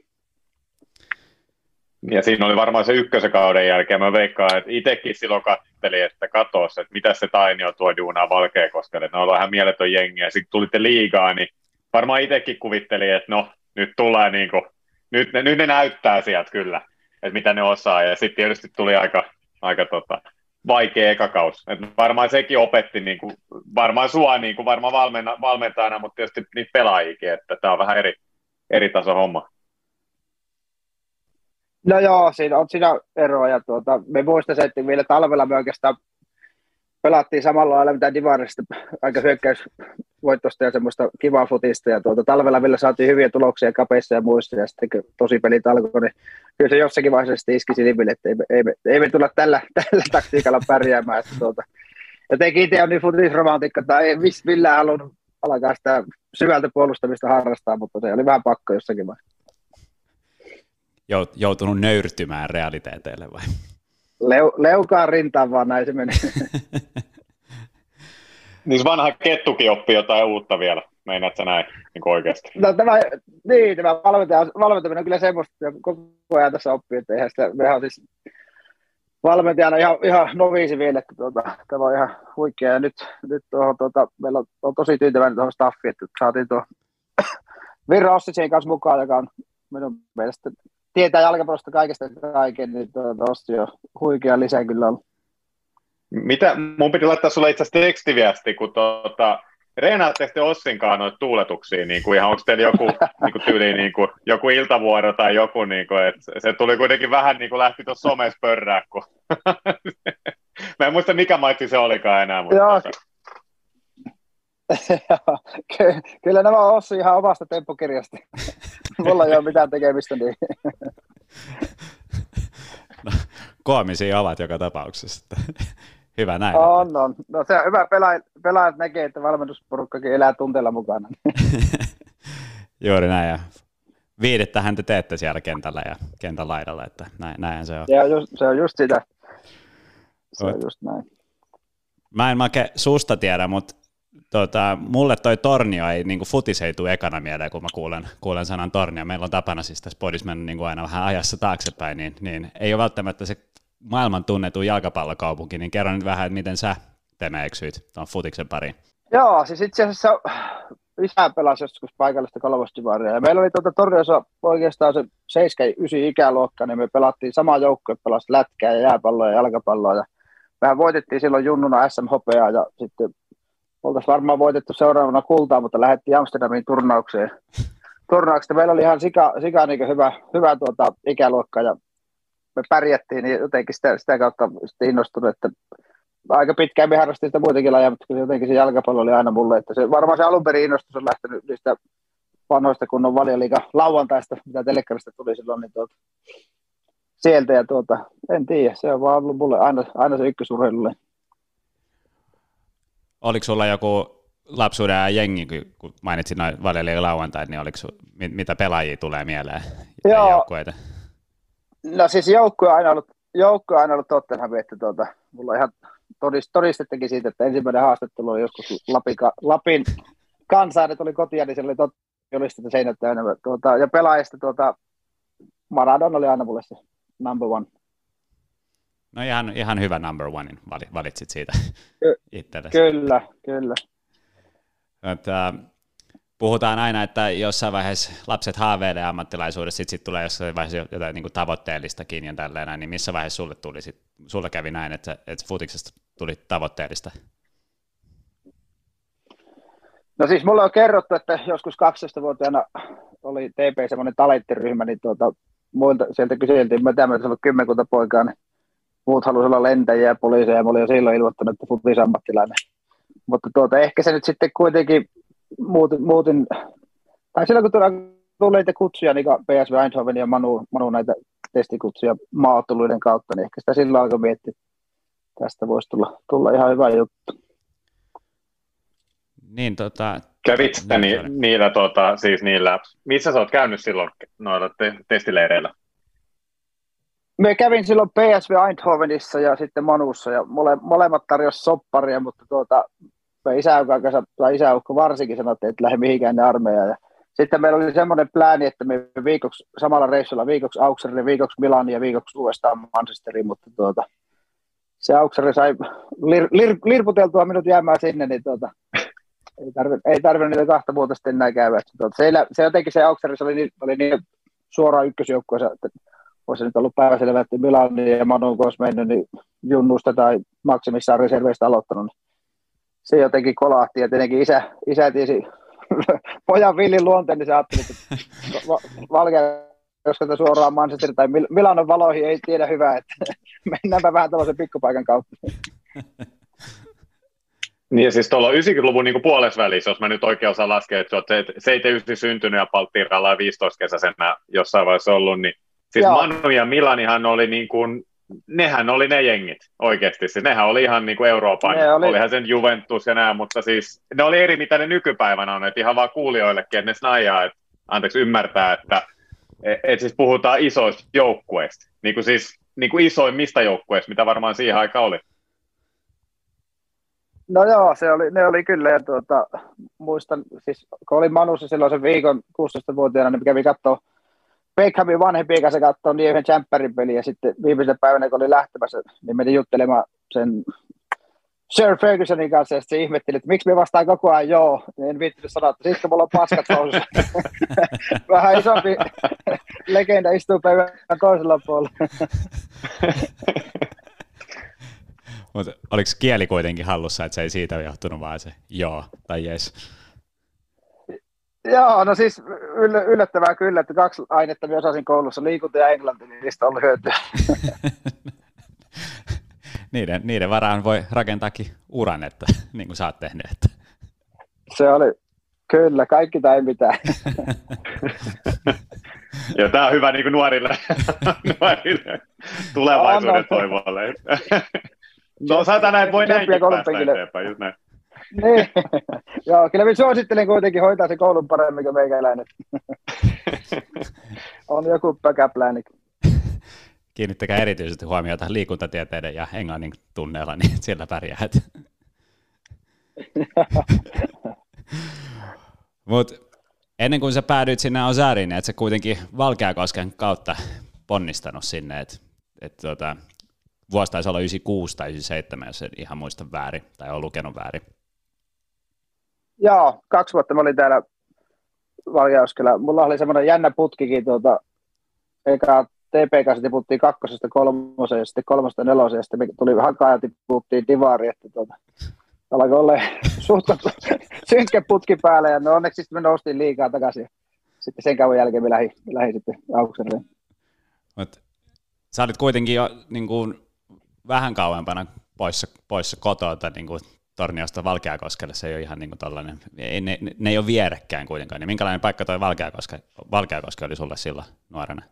Ja siinä oli varmaan se ykkösen kauden jälkeen. Mä veikkaan, että itsekin silloin katselin, että katos, että mitä se Tainio tuo duunaa Valkeakoskelle. Ne on ihan mieletön jengi. Ja sitten tulitte liigaa, niin varmaan itsekin kuvitteli, että no, nyt tulee niin kuin, nyt ne, nyt ne näyttää sieltä kyllä, että mitä ne osaa. Ja sitten tietysti tuli aika aika tota, vaikea ekakaus. Et varmaan sekin opetti niin kuin, varmaan sua niin kuin, varmaan valmena, valmentajana, mutta tietysti niitä pelaajikin, että tämä on vähän eri, eri taso homma. No joo, siinä on siinä eroa ja tuota, me muistan että vielä talvella me oikeastaan pelattiin samalla lailla mitä Divarista, aika hyökkäysvoittosta ja semmoista kivaa futista, ja tuota, talvella vielä saatiin hyviä tuloksia kapeissa ja muissa, ja sitten kun tosi pelit alkoi, niin kyllä se jossakin vaiheessa iski silmille, että ei me, ei me, ei me tulla tällä, (laughs) tällä taktiikalla pärjäämään, että tuota, jotenkin itse on niin futisromantikka, tai ei millään halunnut alkaa sitä syvältä puolustamista harrastaa, mutta se oli vähän pakko jossakin vaiheessa. Joutunut nöyrtymään realiteeteille vai? Leu, leukaan rintaan vaan, näin se meni. (laughs) niin vanha kettukin oppii jotain uutta vielä, meinaat sä näin niin oikeasti? No tämä, niin, tämä valmentaminen on kyllä semmoista, että koko ajan tässä oppii, että eihän sitä, mehän on siis valmentajana ihan, ihan noviisi vielä, että tuota, tämä on ihan huikea. Ja nyt, nyt tuohon, tuota, meillä on, on, tosi tyytyväinen tuohon staffiin, että saatiin tuo (coughs) Virra Ossitsin kanssa mukaan, joka on minun mielestä tietää jalkapallosta kaikesta kaiken, niin tuossa jo huikea lisä kyllä on. Mitä, mun piti laittaa sulle itse asiassa tekstiviesti, kun tuota, reenaatteko te Ossinkaan noita tuuletuksia, niin kuin ihan, onko teillä joku (laughs) niin kuin tyyli, niin kuin, joku iltavuoro tai joku, niin kuin, että se tuli kuitenkin vähän niin kuin lähti tuossa somessa pörrää, kun (laughs) mä en muista mikä maitsi se olikaan enää. Mutta Joo, (laughs) tuota. kyllä nämä on Ossi ihan omasta temppokirjasta. Mulla ei ole mitään tekemistä. Niin. no, koomisia ovat joka tapauksessa. Hyvä näin. On, on. No se on hyvä, pelaajat, pelaajat näkee, että valmennusporukkakin elää tunteella mukana. (laughs) Juuri näin, ja viidettähän te teette siellä kentällä ja kentän laidalla, että näin, näin se on. Se on just, se on just sitä. Se on just näin. Mä en make susta tiedä, mutta tota, mulle toi tornio ei, niin futis ei tule ekana mieleen, kun mä kuulen, kuulen sanan tornio. Meillä on tapana siis tässä podissa mennä niin aina vähän ajassa taaksepäin, niin, niin ei ole välttämättä se maailman tunnettu jalkapallokaupunki, niin kerro nyt vähän, miten sä Teme eksyit tuon futiksen pariin. Joo, siis itse asiassa isä pelasi joskus paikallista kalvostivaria. Ja meillä oli tuota Torniossa oikeastaan se 7-9 ikäluokka, niin me pelattiin sama joukko, pelasi lätkää ja jääpalloa ja jalkapalloa. Ja mehän voitettiin silloin junnuna SMHPA ja sitten oltaisiin varmaan voitettu seuraavana kultaa, mutta lähdettiin Amsterdamin turnaukseen. (laughs) Turnauksesta meillä oli ihan sika, sika niin hyvä, hyvä tuota, ikäluokka ja me pärjättiin, niin jotenkin sitä, sitä kautta sitten innostunut, että aika pitkään me harrastin sitä muitakin lajeja, mutta jotenkin se jalkapallo oli aina mulle, että se varmaan se alun perin innostus on lähtenyt niistä vanhoista kunnon valioliiga lauantaista, mitä telekkarista tuli silloin, niin tuota, sieltä ja tuota, en tiedä, se on vaan ollut mulle aina, aina se ykkösurheilulle oliko sulla joku lapsuuden jengi, kun mainitsin noin Valeli lauantai, niin oliko, mitä pelaajia tulee mieleen? Joo. Joukkueita? No siis joukkue on aina ollut, joukkue on aina ollut Tottenham, että tuota, mulla on ihan todist, todistettakin siitä, että ensimmäinen haastattelu oli joskus Lapin, Lapin kansaan, että oli kotia, niin siellä oli julistettu seinät täynnä. Tuota, ja pelaajista tuota, Maradona oli aina mulle se number one. No ihan, ihan hyvä number one, valitsit siitä Ky- itsellesi. Kyllä, kyllä. Että, puhutaan aina, että jossain vaiheessa lapset haaveilee ammattilaisuudessa, sitten sit tulee jossain vaiheessa jotain niin kuin tavoitteellistakin ja tälleen, niin missä vaiheessa sulle, tuli sit, sulle kävi näin, että, että futiksesta tuli tavoitteellista? No siis mulle on kerrottu, että joskus 12-vuotiaana oli TP semmoinen talenttiryhmä, niin tuota, muilta sieltä kyseltiin, mä tämmöinen ollut kymmenkunta poikaa, niin muut halusivat olla lentäjiä ja poliiseja, ja mä olin jo silloin ilmoittanut, että futisammattilainen. Mutta tuota, ehkä se nyt sitten kuitenkin muutin, muutin tai silloin kun tuli niitä kutsuja, niin PSV Eindhoven ja Manu, Manu näitä testikutsuja maaotteluiden kautta, niin ehkä sitä silloin alkoi miettiä, että tästä voisi tulla, tulla ihan hyvä juttu. Niin, tota... Kävit ni, niillä, tota, siis niillä, missä sä oot käynyt silloin noilla te- testileireillä? Me kävin silloin PSV Eindhovenissa ja sitten Manussa ja mole, molemmat tarjosi sopparia, mutta tuota, isäukko, tai isäukko varsinkin sanoi, että lähde mihinkään ne armeijaan. Ja sitten meillä oli semmoinen plääni, että me viikoksi, samalla reissulla viikoksi Auxerille, viikoksi Milaniin ja viikoksi uudestaan Manchesteriin, mutta tuota, se Auxerri sai lir, lir, lirputeltua minut jäämään sinne, niin tuota, ei tarvinnut ei tarvi niitä kahta vuotta sitten enää käydä. Tuota, se, se, jotenkin se Auxerri oli niin, oli niin suoraan ykkösjoukkueessa, että olisi nyt ollut päiväselvä, että Milani ja Manu olisi mennyt niin junnusta tai maksimissaan reserveistä aloittanut. Niin se jotenkin kolahti ja tietenkin isä, isä tiesi (laughs) pojan villin luonteen, niin se ajatteli, että Valkea jos suoraan Manchester tai Milanon valoihin ei tiedä hyvää, että (laughs) mennäänpä vähän tällaisen pikkupaikan kautta. (laughs) Niin ja siis tuolla 90-luvun niin puolessa välissä, jos mä nyt oikein osaan laskea, että olet 79 syntynyt ja Palttiiralla 15 kesäisenä jossain vaiheessa ollut, niin siis Joo. Manu ja Milanihan oli niin kuin nehän oli ne jengit oikeasti. Siis nehän oli ihan niin kuin Euroopan, ne oli... olihan sen Juventus ja nämä, mutta siis ne oli eri mitä ne nykypäivänä on, että ihan vaan kuulijoillekin, että ne snajaa, että anteeksi ymmärtää, että et, et siis puhutaan isoista joukkueista, niin kuin siis niin kuin isoimmista joukkueista, mitä varmaan siihen aikaan oli. No joo, se oli, ne oli kyllä, ja tuota, muistan, siis kun olin Manussa silloin sen viikon 16-vuotiaana, niin kävi katsoa Beckhamin vanhempi kanssa katsoi niin yhden Champerin peli ja sitten viimeisen päivänä, kun oli lähtemässä, niin menin juttelemaan sen Sir Fergusonin kanssa ja sitten ihmetteli, että miksi me vastaan koko ajan joo, en viittinyt sanoa, että sitten mulla on paskat. (laughs) Vähän isompi (laughs) legenda istuu päivän toisella puolella. (laughs) Mutta oliko kieli kuitenkin hallussa, että se ei siitä johtunut, vaan se joo tai jes? Joo, no siis yll- yllättävää kyllä, että kaksi ainetta myös osasin koulussa, liikunta ja englanti, niin niistä on hyötyä. (laughs) niiden, niiden varaan voi rakentaakin uran, että, (laughs) niin kuin sä oot tehnyt. Että. Se oli, kyllä, kaikki tai mitään. (laughs) ja tämä on hyvä niin kuin nuorille, nuorille tulevaisuuden toivoille. no saatana, että voi näinkin päästä eteenpäin, just näin niin. (laughs) Joo, kyllä minä suosittelen kuitenkin hoitaa se koulun paremmin kuin meikäläinen. (laughs) on joku päkäpläänik. Kiinnittäkää erityisesti huomiota liikuntatieteiden ja englannin tunneilla, niin (laughs) siellä pärjäät. Mutta ennen kuin sä päädyit sinne Osariin, niin että sä kuitenkin Valkeakosken kautta ponnistanut sinne, että et tota, vuosi taisi olla 96 tai 97, jos en ihan muista väärin, tai on lukenut väärin. Joo, kaksi vuotta mä olin täällä Valjauskella. Mulla oli semmoinen jännä putkikin tuota, eka TP kanssa tiputtiin kakkosesta kolmoseen sitten kolmosta neloseen ja sitten tuli hakaa ja tiputtiin divaari, että tuota, alkoi olla (laughs) suht synkkä putki päällä ja no onneksi sitten me noustiin liikaa takaisin. Sitten sen kauan jälkeen me lähdin, lähdin sitten Aukseriin. Sä olit kuitenkin jo niin kuin, vähän kauempana poissa, poissa kotoa, niin Torniosta Valkeakoskelle, se ei ole ihan niin kuin tollainen, ei, ne, ne, ne, ei ole vierekkäin kuitenkaan, niin minkälainen paikka toi Valkeakoske, Valkeakoske oli sulle silloin nuorena?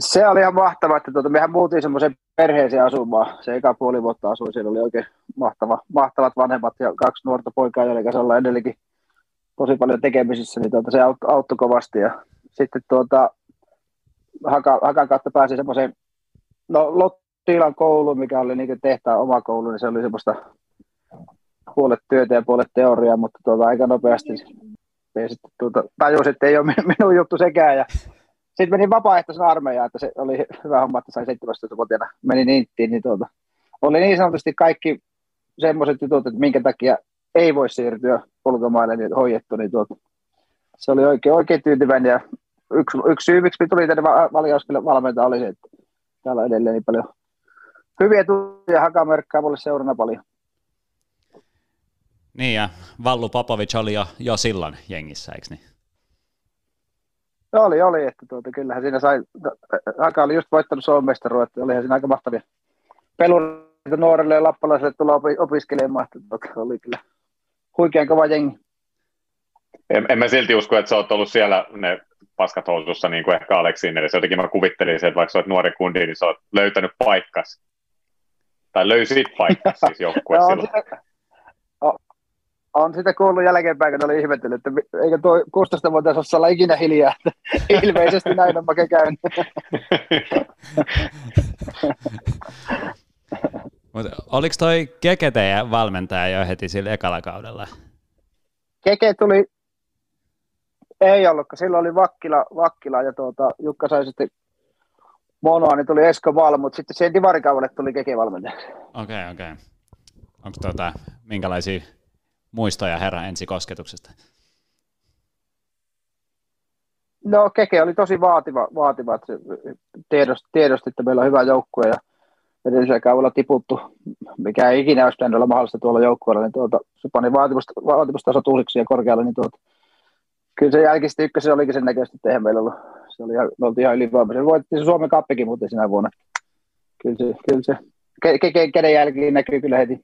Se oli ihan mahtava, että tuota, mehän muutiin semmoisen perheeseen asumaan. Se eka puoli vuotta asui, siellä oli oikein mahtava, mahtavat vanhemmat ja kaksi nuorta poikaa, joiden kanssa ollaan edelleenkin tosi paljon tekemisissä, niin tuota, se auttoi, auttoi kovasti. Ja sitten tuota, Haka, Hakan kautta pääsi semmoiseen, no Tiilan koulu, mikä oli niin tehtaan oma koulu, niin se oli semmoista puolet työtä ja puolet teoriaa, mutta tuota, aika nopeasti sitten tuota, tajusin, että ei ole minun juttu sekään. Ja sitten menin vapaaehtoisen armeijaan, että se oli hyvä homma, että sain 17-vuotiaana menin inttiin, niin tuota, oli niin sanotusti kaikki semmoiset jutut, että minkä takia ei voi siirtyä ulkomaille niin hoidettu, niin tuota, se oli oikein, oikein tyytyväinen ja yksi, yksi syy, miksi tuli tänne valjauskeille valmentaja oli se, että täällä on edelleen niin paljon hyviä tuntia hakamerkkaa mulle seurana paljon. Niin ja Vallu Popovic oli jo, jo silloin jengissä, eikö niin? Oli, oli, että tuota, kyllähän siinä sai, Haka oli just voittanut Suomen mestaruutta, olihan siinä aika mahtavia pelureita nuorelle ja lappalaiselle tulla opiskelemaan, että tuota, oli kyllä huikean kova jengi. En, en mä silti usko, että sä oot ollut siellä ne paskat housussa, niin kuin ehkä Aleksiin edes. Jotenkin mä kuvittelin että vaikka sä oot nuori kundi, niin sä oot löytänyt paikkas. Tai löysit paikkas (laughs) siis joukkue silloin. on sitä kuullut jälkeenpäin, kun oli ihmetellyt, että eikö tuo 16 vuotias olla ikinä hiljaa, että (laughs) ilmeisesti näin on make käynyt. (laughs) Oliko toi Keke teidän valmentaja jo heti sillä ekalla kaudella? Keke tuli, ei ollutkaan, silloin oli Vakkila, Vakkila ja tuota, Jukka sai sitten monoa, niin tuli Esko Val, mutta sitten siihen divarikaudelle tuli Keke valmentajaksi. Okei, okay, okei. Okay. Onko tuota, minkälaisia muistoja herran ensikosketuksesta? No Keke oli tosi vaativa, vaativa että tiedosti, tiedosti, että meillä on hyvä joukkue ja edellisellä kaudella tiputtu, mikä ei ikinä olisi pitänyt olla mahdollista tuolla joukkueella, niin tuota, se pani vaatimusta, vaatimustaso tuuliksi ja korkealle, niin tuota, kyllä se sitten ykkösen olikin sen näköistä, että eihän meillä ollut, se oli, me oltiin ihan ylivoimaisia. Voitettiin se Suomen kappikin muuten sinä vuonna. Kyllä se, kyllä se ke, ke, ke, kenen jälkeen näkyy kyllä heti.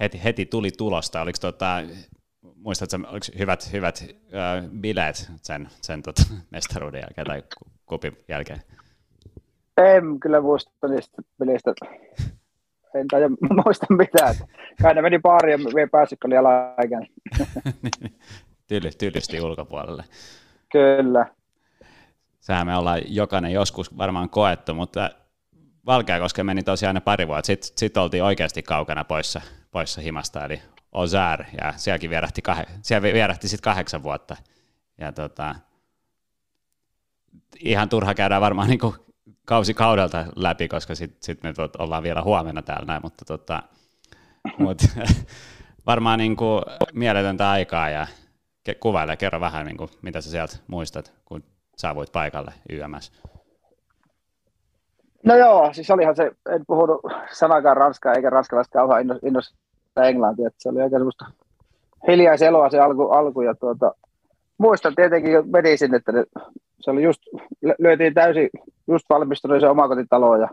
Heti, heti tuli tulosta. Oliko tota, muistatko, oliko hyvät, hyvät äh, bileet sen, sen tota, (laughs) mestaruuden jälkeen tai kupin jälkeen? En kyllä muista niistä pelistä. En tai (laughs) muista mitään. Kai ne meni baariin ja me pääsi, kun oli alaikäinen. (laughs) Tyly, tylysti ulkopuolelle. Kyllä. Sehän me ollaan jokainen joskus varmaan koettu, mutta Valkeakoske meni tosiaan ne pari vuotta. Sitten sit oltiin oikeasti kaukana poissa, poissa himasta, eli Ozar, ja sielläkin vierähti, kah- siellä vierähti sitten kahdeksan vuotta. Ja tota, ihan turha käydään varmaan niin kuin kausi kaudelta läpi, koska sitten sit me ollaan vielä huomenna täällä näin, mutta tota, mut, (laughs) varmaan niin kuin mieletöntä aikaa ja kuvaile, kerro vähän, niin kuin, mitä sä sieltä muistat, kun saavuit paikalle YMS. No joo, siis olihan se, en puhunut sanakaan ranskaa eikä ranskalaista kauhean innosta englantia, että se oli aika semmoista hiljaiseloa se alku, alku ja tuota, muistan tietenkin, kun meni sinne, että ne, se oli just, lyötiin täysin just valmistunut se omakotitalo ja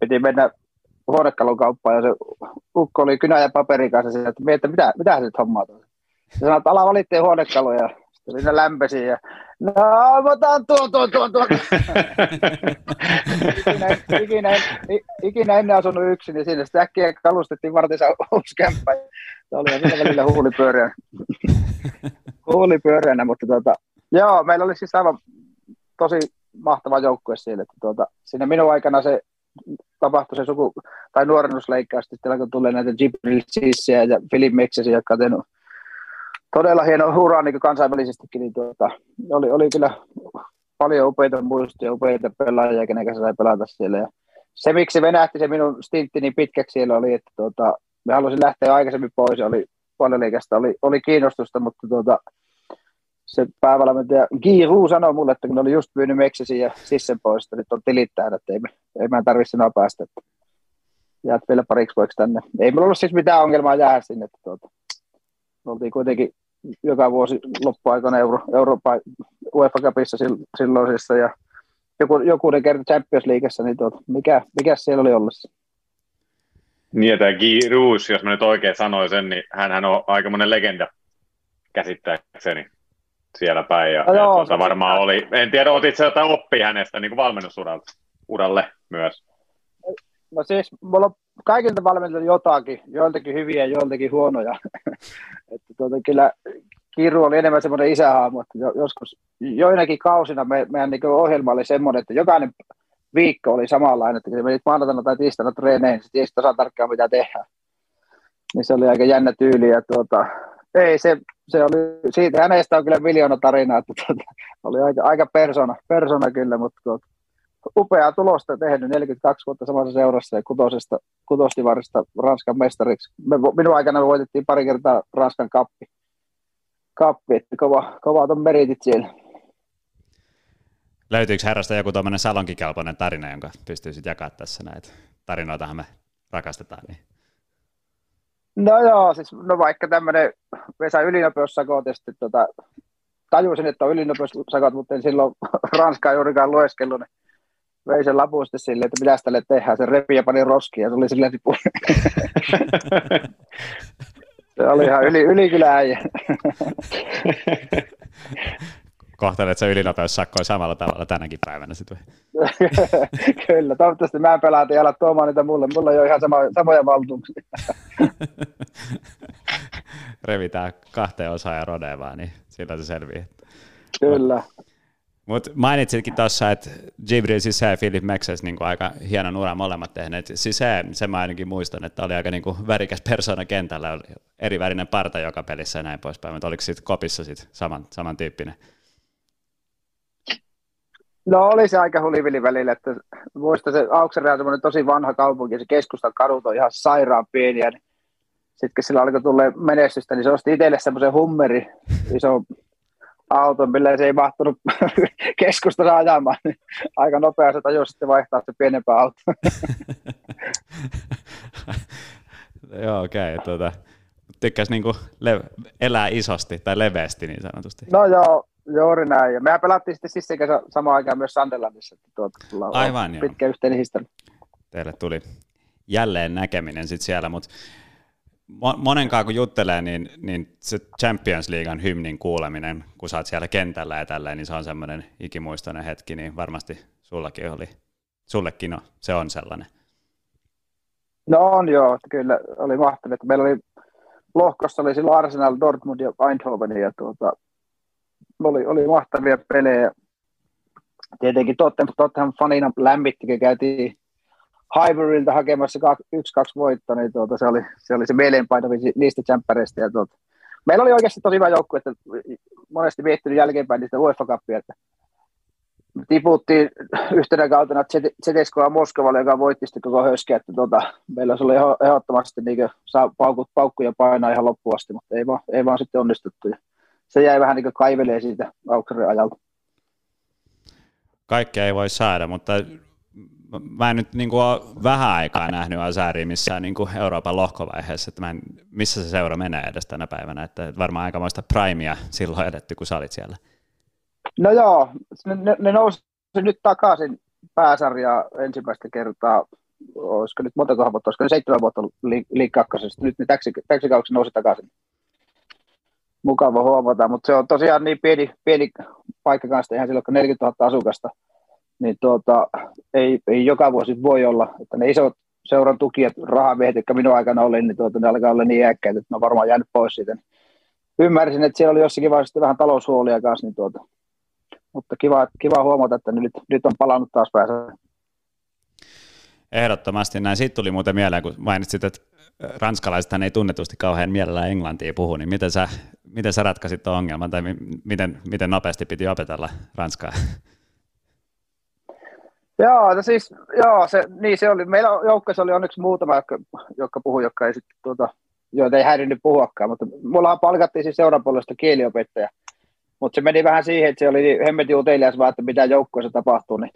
piti mennä huonekalukauppaan ja se ukko oli kynä ja paperin kanssa että mitä, mitä se nyt hommaa. Se sanoi, että ala valittiin huonekaluja sitten siinä lämpesi ja no, mä otan tuon, tuon, tuon, tuon. (laughs) ikinä, ikinä, ikinä, ennen asunut yksin, niin siinä sitten äkkiä kalustettiin vartissa uusi kämppä. Se oli siinä välillä huulipyöreänä. (laughs) huulipyöreänä, mutta tuota, joo, meillä oli siis aivan tosi mahtava joukkue siellä. Että tuota, siinä minun aikana se tapahtui se suku- tai nuorennusleikkaus, sitten kun tulee näitä Jibril Sissiä ja Philip Mexesi, jotka on tehnyt todella hieno ura niin kansainvälisestikin, niin tuota, oli, oli kyllä paljon upeita muistoja, upeita pelaajia, kenen sai pelata siellä. Ja se, miksi venähti se minun stintti niin pitkäksi siellä oli, että tuota, me halusin lähteä aikaisemmin pois, oli paljon liikasta, oli, oli kiinnostusta, mutta tuota, se päävalmentaja Giru sanoi mulle, että kun oli just myynyt Meksisiin ja Sissen pois, että nyt on tilittää, että ei, ei mä tarvitse sinua päästä. Että jäät vielä pariksi vuodeksi tänne. Ei meillä ollut siis mitään ongelmaa jäädä sinne. Että tuota, me oltiin kuitenkin joka vuosi loppuaikana Euro, Euroopan UEFA Cupissa silloisissa ja joku, joku kerta Champions Leagueassa, niin tuota, mikä, mikä siellä oli ollessa? Niin, että Guy Rouge, jos mä nyt oikein sanoin sen, niin hän on aika monen legenda käsittääkseni siellä päin. Ja, no joo, ja tuota, varmaan oli, en tiedä, otit se jotain oppia hänestä niin kuin valmennusuralle myös. No siis, mulla on kaikilta valmentajilta jotakin, joiltakin hyviä ja joiltakin huonoja. (laughs) että tuota, kyllä Kiru oli enemmän semmoinen isähaamu, että joskus joinakin kausina me, meidän niin ohjelma oli semmoinen, että jokainen viikko oli samanlainen, että menit maanantaina tai tiistaina treeneihin, niin tiesit tasan tarkkaan mitä tehdään. Niin se oli aika jännä tyyli ja tuota, ei se, se oli, siitä hänestä on kyllä miljoona tarinaa, että tuota, oli aika, aika persona, persona kyllä, mutta tuota, upeaa tulosta tehnyt 42 vuotta samassa seurassa ja kutosesta, kutostivarista Ranskan mestariksi. Me, minun aikana me voitettiin pari kertaa Ranskan kappi. kappi että kova, kovat on meritit siellä. Löytyykö herrasta joku tuommoinen salonkikelpoinen tarina, jonka pystyisit jakamaan tässä näitä? Tarinoitahan me rakastetaan. Niin. No joo, siis no vaikka tämmöinen Vesa ylinopeussakot ja sitten tota, tajusin, että on ylinopeussakot, mutta en silloin (laughs) Ranskaa juurikaan lueskellut, niin vei sen lapun sitten silleen, että mitä tälle tehdään, se repi ja pani roski ja se oli silleen tipu. (laughs) se oli ihan yli, yli kyllä äijä. Kohtelet se ylinopeussakkoa samalla tavalla tänäkin päivänä sitten (laughs) Kyllä, toivottavasti mä en pelaa, ja ala tuomaan niitä mulle. Mulla ei ole ihan sama, samoja valtuuksia. (laughs) Revitään kahteen osaan ja rodevaa, niin sillä se selviää. Kyllä. Mutta mainitsitkin tuossa, että Jibril Sisse ja Philip Mexes niin aika hienon uran molemmat tehneet. Sisse, sen mä ainakin muistan, että oli aika niin kuin värikäs persona kentällä, oli eri värinen parta joka pelissä ja näin poispäin, mutta oliko sitten kopissa sit saman, samantyyppinen? No oli se aika hulivili välillä, että muista se Aukseri on tosi vanha kaupunki, se keskustan kadut on ihan sairaan pieniä. Niin sitten kun sillä alkoi tulla menestystä, niin se osti itselle semmoisen hummeri, iso auton, millä se ei mahtunut (laughs) keskustassa ajamaan, niin aika nopeasti tajusi sitten vaihtaa se pienempää autoa. (laughs) Joo, okei. Okay, tuota, tykkäsi niinku le- elää isosti tai leveästi niin sanotusti. No joo, juuri näin. Ja mehän pelattiin sitten siis samaan aikaan myös Sunderlandissa. Tuota, Aivan, pitkä yhteinen historia. Teille tuli jälleen näkeminen sitten siellä, mutta monenkaan kun juttelee, niin, niin se Champions Leaguean hymnin kuuleminen, kun sä oot siellä kentällä ja tälleen, niin se on semmoinen ikimuistoinen hetki, niin varmasti sullakin oli, sullekin no, se on sellainen. No on joo, kyllä oli mahtavaa. Meillä oli lohkossa oli silloin Arsenal, Dortmund ja Eindhoven ja tuota, oli, oli mahtavia pelejä. Tietenkin Tottenham, Tottenham fanina lämmitti, kun käytiin Highburyilta hakemassa 1-2 voittoa, niin tuota, se, oli, se oli se mieleenpainovi niistä tsemppäreistä. Ja tuota, meillä oli oikeasti tosi hyvä joukkue, että monesti miettinyt jälkeenpäin niistä UEFA Cupia, että me tiputtiin yhtenä kautena Zeteskoa Moskovalle, joka voitti sitten koko höskeä, että tuota, meillä oli ehdottomasti niin saa paukut, paukkuja painaa ihan loppuun asti, mutta ei vaan, ei vaan sitten onnistuttu. Ja se jäi vähän niin kaivelee siitä Auksaren ajalta. Kaikkea ei voi saada, mutta mä en nyt niin kuin ole vähän aikaa nähnyt Azaria missään niin kuin Euroopan lohkovaiheessa, että mä en, missä se seura menee edes tänä päivänä, että varmaan aikamoista primea silloin edetty, kun sä olit siellä. No joo, ne, ne nousi nyt takaisin pääsarjaa ensimmäistä kertaa, olisiko nyt monta vuotta, olisiko ne seitsemän vuotta liikakkosesta, nyt ne täksi, täksi nousi takaisin. Mukava huomata, mutta se on tosiaan niin pieni, pieni paikka kanssa, ihan silloin 40 000 asukasta, niin tuota, ei, ei, joka vuosi voi olla, että ne isot seuran tukijat, rahamiehet, jotka minun aikana oli, niin tuota, ne alkaa olla niin iäkkäitä, että ne on varmaan jäänyt pois siitä. Ymmärsin, että siellä oli jossakin vaiheessa vähän taloushuolia kanssa, niin tuota, mutta kiva, kiva huomata, että nyt, nyt on palannut taas päässä. Ehdottomasti näin. Siitä tuli muuten mieleen, kun mainitsit, että ranskalaisethan ei tunnetusti kauhean mielellään englantia puhu, niin miten sä, miten sä ratkaisit tuon ongelman, tai miten, miten nopeasti piti opetella ranskaa? Joo, no siis, joo, se, niin se oli. Meillä joukkueessa oli onneksi muutama, jotka, jotka puhui, jotka ei sitten, tuota, joita ei häirinnyt puhuakaan, mutta mulla palkattiin siis seuran puolesta kieliopettaja, mutta se meni vähän siihen, että se oli niin hemmetin utelias vaan, että mitä joukkueessa tapahtuu, niin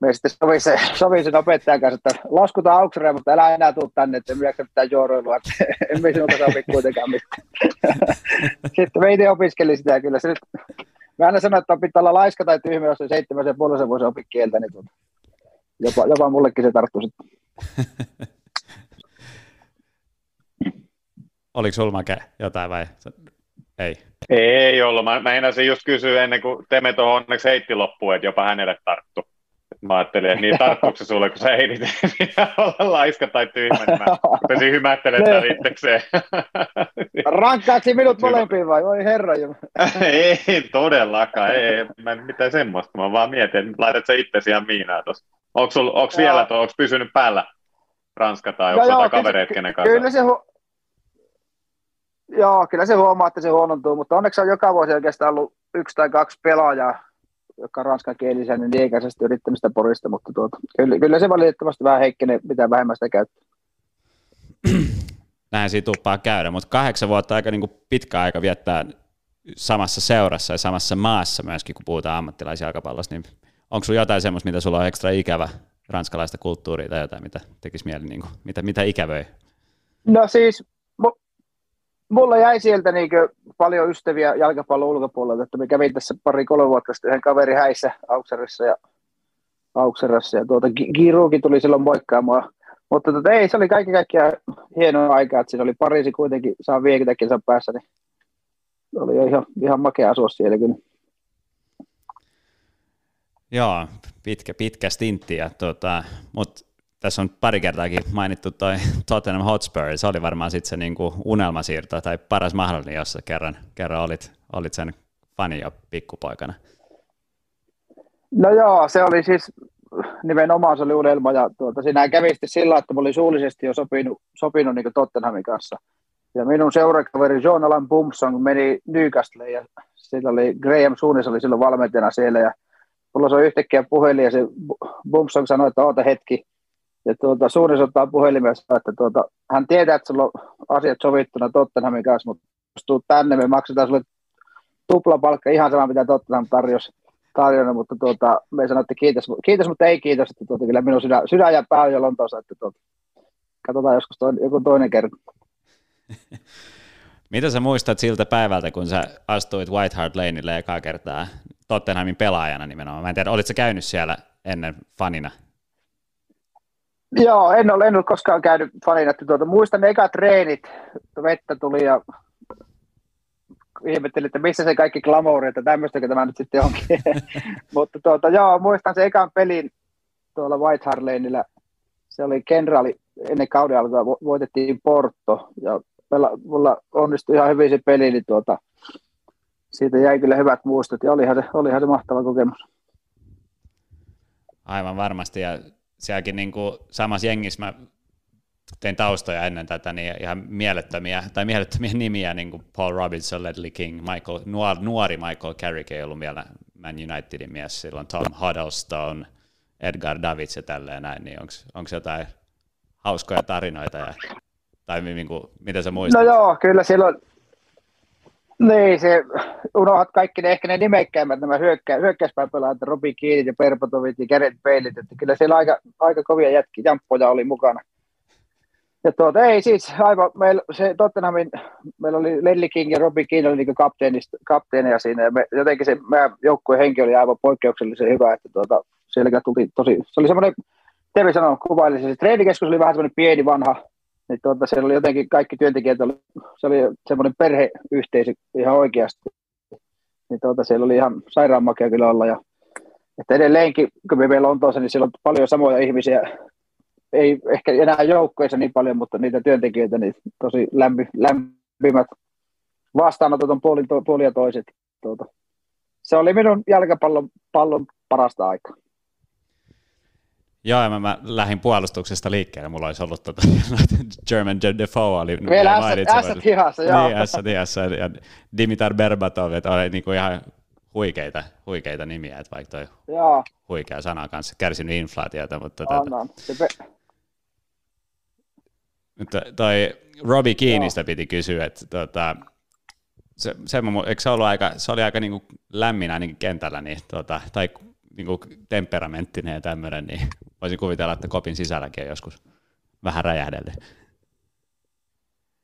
me sitten sovi, se, sovi sen opettajan kanssa, että laskutaan auksereja, mutta älä enää tule tänne, että jaksa mitään juoroilua, että emme sinulta sovi kuitenkaan mitään. (laughs) sitten me itse opiskelin sitä ja kyllä se nyt Mä aina sanon, että pitää olla laiska tai tyhmä, jos se seitsemän ja puolisen vuosi opi kieltä, niin tuota, jopa, jopa mullekin se tarttuu sitten. (laughs) Oliko sulla jotain vai ei? Ei ollut. Mä, mä enäsin just kysyä ennen kuin Temeto onneksi heitti loppuun, että jopa hänelle tarttu. Mä ajattelin, että niin tarttuuko se sulle, kun sä ehdit (laughs) olla laiska tai tyhmä, niin mä rupesin hymättelemään tämän (laughs) itsekseen. (laughs) Rankkaaksi minut molempiin vai? Voi herra Ei todellakaan, ei, mä en mitään semmoista. Mä vaan mietin, että laitat sä itsesi ihan miinaa tuossa. Onko, sul, onko vielä tuo, onko pysynyt päällä Ranska tai onko jotain kavereita kenen kanssa? Kyllä se, hu- Joo, kyllä se huomaa, että se huonontuu, mutta onneksi on joka vuosi oikeastaan ollut yksi tai kaksi pelaajaa, joka on ranskankielisen, niin iäkäisesti yrittämistä porista, mutta tuota, kyllä, kyllä, se valitettavasti vähän heikkenee, mitä vähemmän sitä käyttää. (clears throat) Näin siitä tuppaa käydä, mutta kahdeksan vuotta aika niin kuin pitkä aika viettää samassa seurassa ja samassa maassa myöskin, kun puhutaan ammattilaisjalkapallosta, niin onko sinulla jotain semmoista, mitä sulla on ekstra ikävä ranskalaista kulttuuria tai jotain, mitä tekisi mieli, niin kuin, mitä, mitä ikävöi? No siis mulla jäi sieltä niin paljon ystäviä jalkapallon ulkopuolelta, että me kävin tässä pari-kolme vuotta sitten yhden kaverin häissä Aukserissa ja Aukserassa ja tuota, Giruukin tuli silloin moikkaamaan. Mutta tuota, ei, se oli kaikki kaikkiaan hieno aika, että siinä oli Pariisi kuitenkin saa viekitäkinsä päässä, niin oli ihan, ihan makea asua siellä kyllä. Joo, pitkä, pitkä stintti, ja tuota, mutta tässä on pari kertaakin mainittu toi Tottenham Hotspur, se oli varmaan sitten se niinku unelmasiirto tai paras mahdollinen, jos kerran, kerran olit, olit sen fani jo pikkupoikana. No joo, se oli siis nimenomaan se oli unelma ja tuota, siinä kävi sitten sillä, että mä olin suullisesti jo sopinut, sopinut niin Tottenhamin kanssa. Ja minun seurakaveri John Alan Bumson meni Newcastle ja sillä oli Graham Suunis oli silloin valmentajana siellä ja mulla se yhtäkkiä puhelin ja se Bumson sanoi, että oota hetki. Ja tuota, Suunis ottaa puhelimessa, että tuota, hän tietää, että sulla on asiat sovittuna Tottenhamin kanssa, mutta jos tuut tänne, me maksetaan sulle tuplapalkka ihan sama, mitä Tottenham tarjosi tarjonnut, mutta tuota, me sanottiin kiitos, kiitos, mutta ei kiitos, että tuota, kyllä minun sydän, sydän ja pää jo Lontoossa, että tuota, katsotaan joskus toinen, joku toinen kerta. (laughs) Mitä sä muistat siltä päivältä, kun sä astuit White Hart Laneille ekaa kertaa Tottenhamin pelaajana nimenomaan? Mä en tiedä, olitko käynyt siellä ennen fanina? Joo, en ole, en ole koskaan käynyt fanina. Tuota, muistan ne ekat treenit, vettä tuli ja ihmettelin, että missä se kaikki glamouri, että tämmöistäkö tämä nyt sitten onkin. (laughs) Mutta tuota, joo, muistan se ekan pelin tuolla White Hart Laneillä. Se oli kenraali, ennen kauden alkua voitettiin Porto ja pela, mulla onnistui ihan hyvin se peli, niin tuota, siitä jäi kyllä hyvät muistot ja olihan se, olihan se mahtava kokemus. Aivan varmasti ja sielläkin niin kuin samassa jengissä mä tein taustoja ennen tätä, niin ihan mielettömiä, tai mielettömiä nimiä, niin kuin Paul Robinson, Ledley King, Michael, nuori, nuori Michael Carrick ei ollut vielä Man Unitedin mies silloin, Tom Huddlestone, Edgar Davids ja tälleen näin, niin onko jotain hauskoja tarinoita, ja, tai niin kuin, mitä sä muistat? No joo, kyllä silloin, niin, se, unohdat kaikki ne, ehkä ne nimekkäimmät, nämä hyökkä, hyökkäyspään pelaajat, Robi Kiinit ja Perpotovit ja Gerrit Bailit, että kyllä siellä aika, aika kovia jätki, jamppoja oli mukana. Ja tuota, ei siis aivan, meillä, se Tottenhamin, meillä oli Lelli King ja Robbie King oli niin kapteeneja siinä, ja me, jotenkin se meidän joukkueen henki oli aivan poikkeuksellisen hyvä, että tuota, siellä tuli tosi, se oli semmoinen, Tevi sanoi, kuvailisi, se treenikeskus oli vähän semmoinen pieni vanha, niin tuota, siellä oli jotenkin kaikki työntekijät, oli, se oli semmoinen perheyhteisö ihan oikeasti, niin tuota, siellä oli ihan sairaanmakea kyllä olla, ja että edelleenkin, kun me meillä on tuossa, niin siellä on paljon samoja ihmisiä, ei ehkä enää joukkoissa niin paljon, mutta niitä työntekijöitä, niin tosi lämpi, lämpimät vastaanotot on puoli, puoli ja toiset. Tuota. Se oli minun jalkapallon pallon parasta aikaa. Joo, mä, mä lähdin puolustuksesta liikkeelle. Mulla olisi ollut tota, (laughs) German Defoe oli Vielä ässät hihassa, joo. Niin, ässät hihassa. Ja Dimitar Berbatov, että oli niinku ihan huikeita, huikeita nimiä, että vaikka toi joo. huikea sana kanssa kärsinyt inflaatiota. Mutta on, tota, on. Se pe- mutta toi Robbie Keenistä piti kysyä, että tota, se, se, eikö se, ollut aika, se oli aika niinku lämmin ainakin kentällä, niin, tota, tai niinku temperamenttinen ja tämmöinen, niin voisin kuvitella, että kopin sisälläkin on joskus vähän räjähdellyt.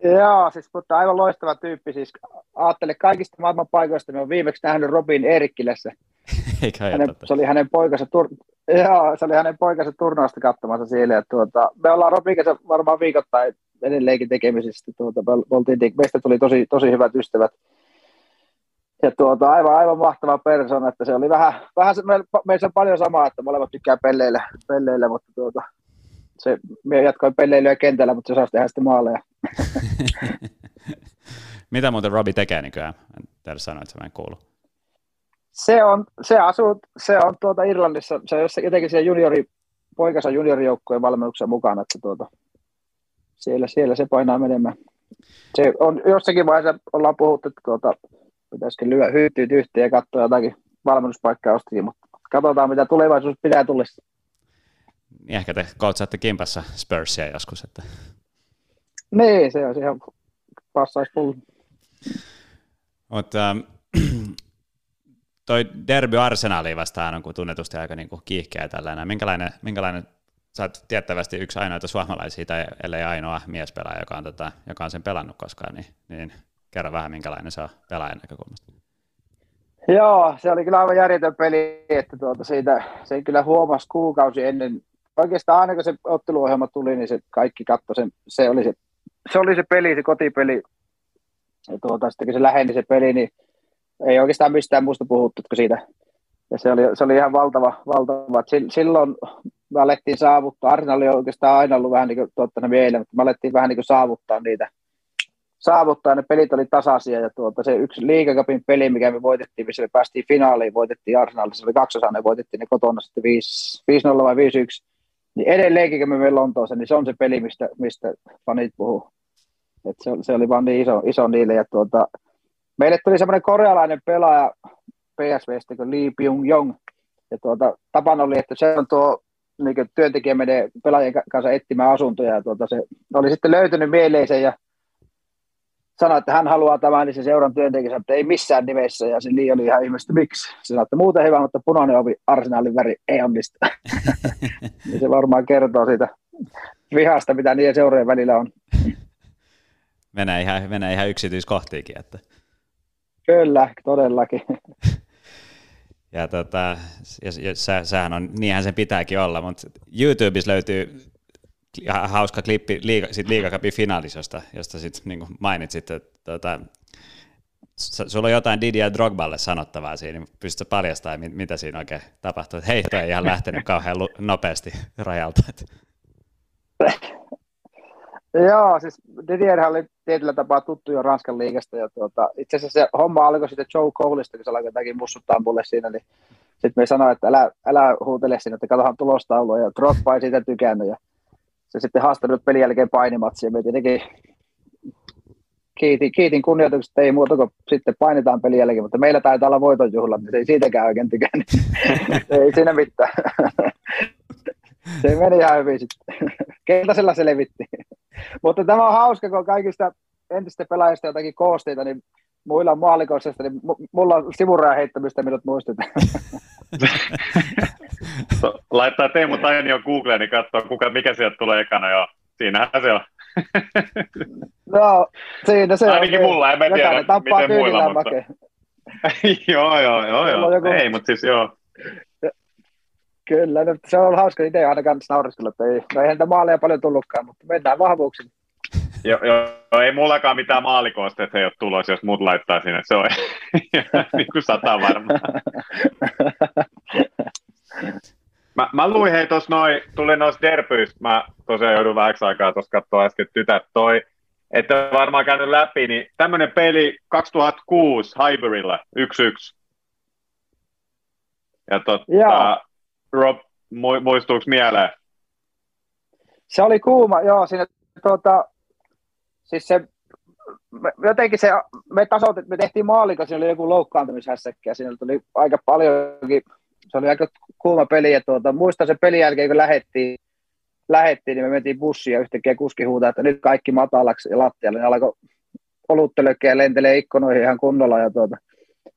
Joo, siis mutta aivan loistava tyyppi. Siis ajattele kaikista maailman paikoista, me on viimeksi nähnyt Robin Eerikkilässä. (laughs) Eikä hänen, se oli hänen poikansa, tur, joo, se oli hänen poikansa turnausta katsomassa siellä. Ja tuota, me ollaan Robin kanssa varmaan viikoittain edelleenkin tekemisissä. Tuota, me oltiin, meistä tuli tosi, tosi hyvät ystävät. Ja tuota, aivan, aivan mahtava persona, että se oli vähän, vähän se, me, meissä on paljon samaa, että molemmat tykkää pelleillä, pelleillä mutta tuota, se, me jatkoin pelleilyä kentällä, mutta se saisi tehdä sitten maaleja. (laughs) Mitä muuten Robbie tekee nykyään? En tiedä sanoa, että se en kuulu. Se on, se asuu, se on tuota Irlannissa, se on jotenkin siellä juniori, poikansa juniorijoukkojen valmennuksen mukana, että tuota, siellä, siellä se painaa menemään. Se on, jossakin vaiheessa ollaan puhuttu, että tuota, pitäisikö lyö hyyttyy yhteen ja katsoa jotakin valmennuspaikkaa ostikin, mutta katsotaan mitä tulevaisuus pitää tulla. Niin ehkä te koutsaatte kimpassa Spursia joskus. Että... Niin, se on ihan passaisi pull. Mutta ähm, (clears throat) toi derby Arsenaliin vastaan on tunnetusti aika niinku kiihkeä tällainen. Minkälainen, minkälainen sä oot tiettävästi yksi ainoita suomalaisia tai ellei ainoa miespelaaja, joka on, tota, joka on sen pelannut koskaan, niin, niin kerro vähän minkälainen se on pelaajan näkökulmasta. Joo, se oli kyllä aivan järjetön peli, että tuota siitä, se kyllä huomasi kuukausi ennen, oikeastaan aina kun se otteluohjelma tuli, niin se kaikki katsoi sen, se oli se, se oli se peli, se kotipeli, ja tuota, sitten kun se läheni se peli, niin ei oikeastaan mistään muusta puhuttu kuin siitä. Ja se oli, se oli ihan valtava, valtava. Silloin me alettiin saavuttaa, Arsenal oli oikeastaan aina ollut vähän niin kuin tuottana vielä, mutta me alettiin vähän niin kuin saavuttaa niitä, saavuttaa, ne pelit oli tasaisia, ja tuota, se yksi liigakapin peli, mikä me voitettiin, missä me päästiin finaaliin, voitettiin Arsenalissa, se oli kaksosainen, voitettiin ne kotona sitten 5-0 vai 5-1, niin edelleenkin, kun me menen Lontoossa, niin se on se peli, mistä, mistä fanit puhuu. Et se, se, oli vaan niin iso, iso niille, ja tuota, meille tuli semmoinen korealainen pelaaja PSVstä kuin Lee Byung Jong, ja tuota, tapana oli, että se on tuo niin työntekijä menee pelaajien kanssa etsimään asuntoja, ja tuota, se oli sitten löytynyt mieleisen, ja sanoi, että hän haluaa tämän, niin se seuran työntekijä sanoi, että ei missään nimessä, ja se Lee oli ihan ihmeessä, miksi? Se sanoi, että muuten hyvä, mutta punainen ovi, arsenaalin väri, ei onnistu. (laughs) niin se varmaan kertoo siitä vihasta, mitä niiden seurojen välillä on. Menee ihan, menee ihan yksityiskohtiinkin. Että... Kyllä, todellakin. ja tota, ja, ja sä, sähän on, niinhän sen pitääkin olla, mutta YouTubessa löytyy hauska klippi liiga, sit liigakapin finaalissa, josta sit, niin mainitsit, että tota, sulla on jotain Didier Drogballe sanottavaa siinä, niin pystytkö paljastamaan, mitä siinä oikein tapahtui? Heitto ei ihan lähtenyt kauhean nopeasti rajalta. (laughs) Joo, siis Didier oli tietyllä tapaa tuttu jo Ranskan liigasta, ja tuota, itse asiassa se homma alkoi sitten Joe Coleista, kun se alkoi jotakin mussuttaa mulle siinä, niin sitten me sanoin, että älä, älä huutele sinne, että katsotaan tulostaulua, ja Drogba ei siitä tykännyt, ja se sitten haastanut pelin jälkeen painimatsi, ja me tietenkin kiitin, kiitin kunnioituksesta, ei muuta kuin sitten painitaan pelin jälkeen, mutta meillä taitaa olla voitonjuhla, niin se ei siitäkään oikein tykännyt. (laughs) ei siinä mitään. se meni ihan hyvin sitten. Keltaisella levitti. mutta tämä on hauska, kun kaikista entistä pelaajista jotakin koosteita, niin muilla maalikoissa, niin mulla on sivurajan heittämistä, minut muistetaan. (laughs) (laughs) Laittaa Teemu Tainio Googleen, niin katsoo, kuka, mikä sieltä tulee ekana, joo. Siinähän se on. (laughs) no, siinä se Ainakin on. mulla, en mä tiedä, miten muilla, mutta... (laughs) joo, joo, joo, joo. Joku... Ei, mutta siis joo. Kyllä, no, se on hauska idea aina kannassa nauriskella, että ei, no eihän maaleja paljon tullutkaan, mutta mennään vahvuuksiin. Joo, jo, ei mullakaan mitään maalikoosta, että se ei ole tulossa, jos muut laittaa sinne. Se on niin kuin sata varmaan. Mä, mä luin hei tuossa noin, tuli noista derbyistä, mä tosiaan joudun vähäksi aikaa tuossa katsoa äsken tytät toi, että varmaan käynyt läpi, niin tämmöinen peli 2006 Highburylla 1-1. Ja totta, Rob, muistuuko mieleen? Se oli kuuma, joo, siinä tuota, siis se, jotenkin se, me tasoitet, me tehtiin maalika, siinä oli joku loukkaantumishässäkkä, siinä tuli aika paljonkin, se oli aika kuuma peli, ja tuota, muistan sen pelin jälkeen, kun lähettiin, lähettiin, niin me mentiin bussiin ja yhtäkkiä kuski huutaa, että nyt kaikki matalaksi ja lattialle, niin alkoi oluttelökkiä lentelee ikkunoihin ihan kunnolla, ja tuota,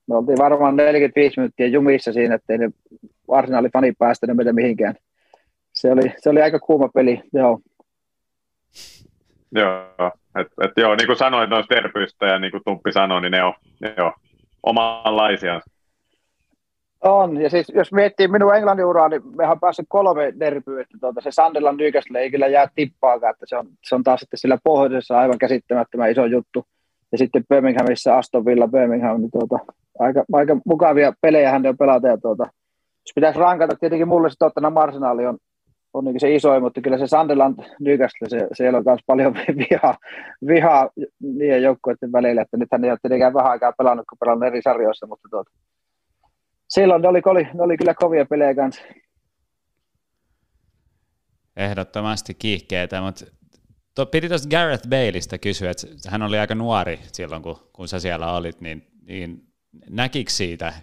me oltiin varmaan 45 minuuttia jumissa siinä, ettei ne arsenaalin fani päästänyt meitä mihinkään. Se oli, se oli aika kuuma peli, joo. Joo, et, et joo, niin kuin sanoit noista derbyistä ja niin kuin Tumppi sanoi, niin ne on, ne on omanlaisia. On, ja siis jos miettii minun Englannin uraa, niin mehän päässyt kolme derbyä, että tuota, se Sunderland Newcastle ei kyllä jää tippaakaan, että se on, se on taas sitten sillä pohjoisessa aivan käsittämättömän iso juttu. Ja sitten Birminghamissa Aston Villa Birmingham, niin tuota, aika, aika mukavia pelejä hän on pelata. Ja tuota, jos pitäisi rankata, tietenkin mulle se Tottenham Arsenal on on niin se isoin, mutta kyllä se Sunderland Newcastle, se, siellä on myös paljon (laughs) vihaa, vihaa niiden joukkueiden välillä, että nythän ne ei ole tietenkään vähän aikaa pelannut, kun pelannut eri sarjoissa, mutta tuota, silloin ne oli, oli, ne oli kyllä kovia pelejä kanssa. Ehdottomasti kiihkeitä, mutta to, piti tuosta Gareth Baleista kysyä, että hän oli aika nuori silloin, kun, kun sä siellä olit, niin, niin näkikö siitä,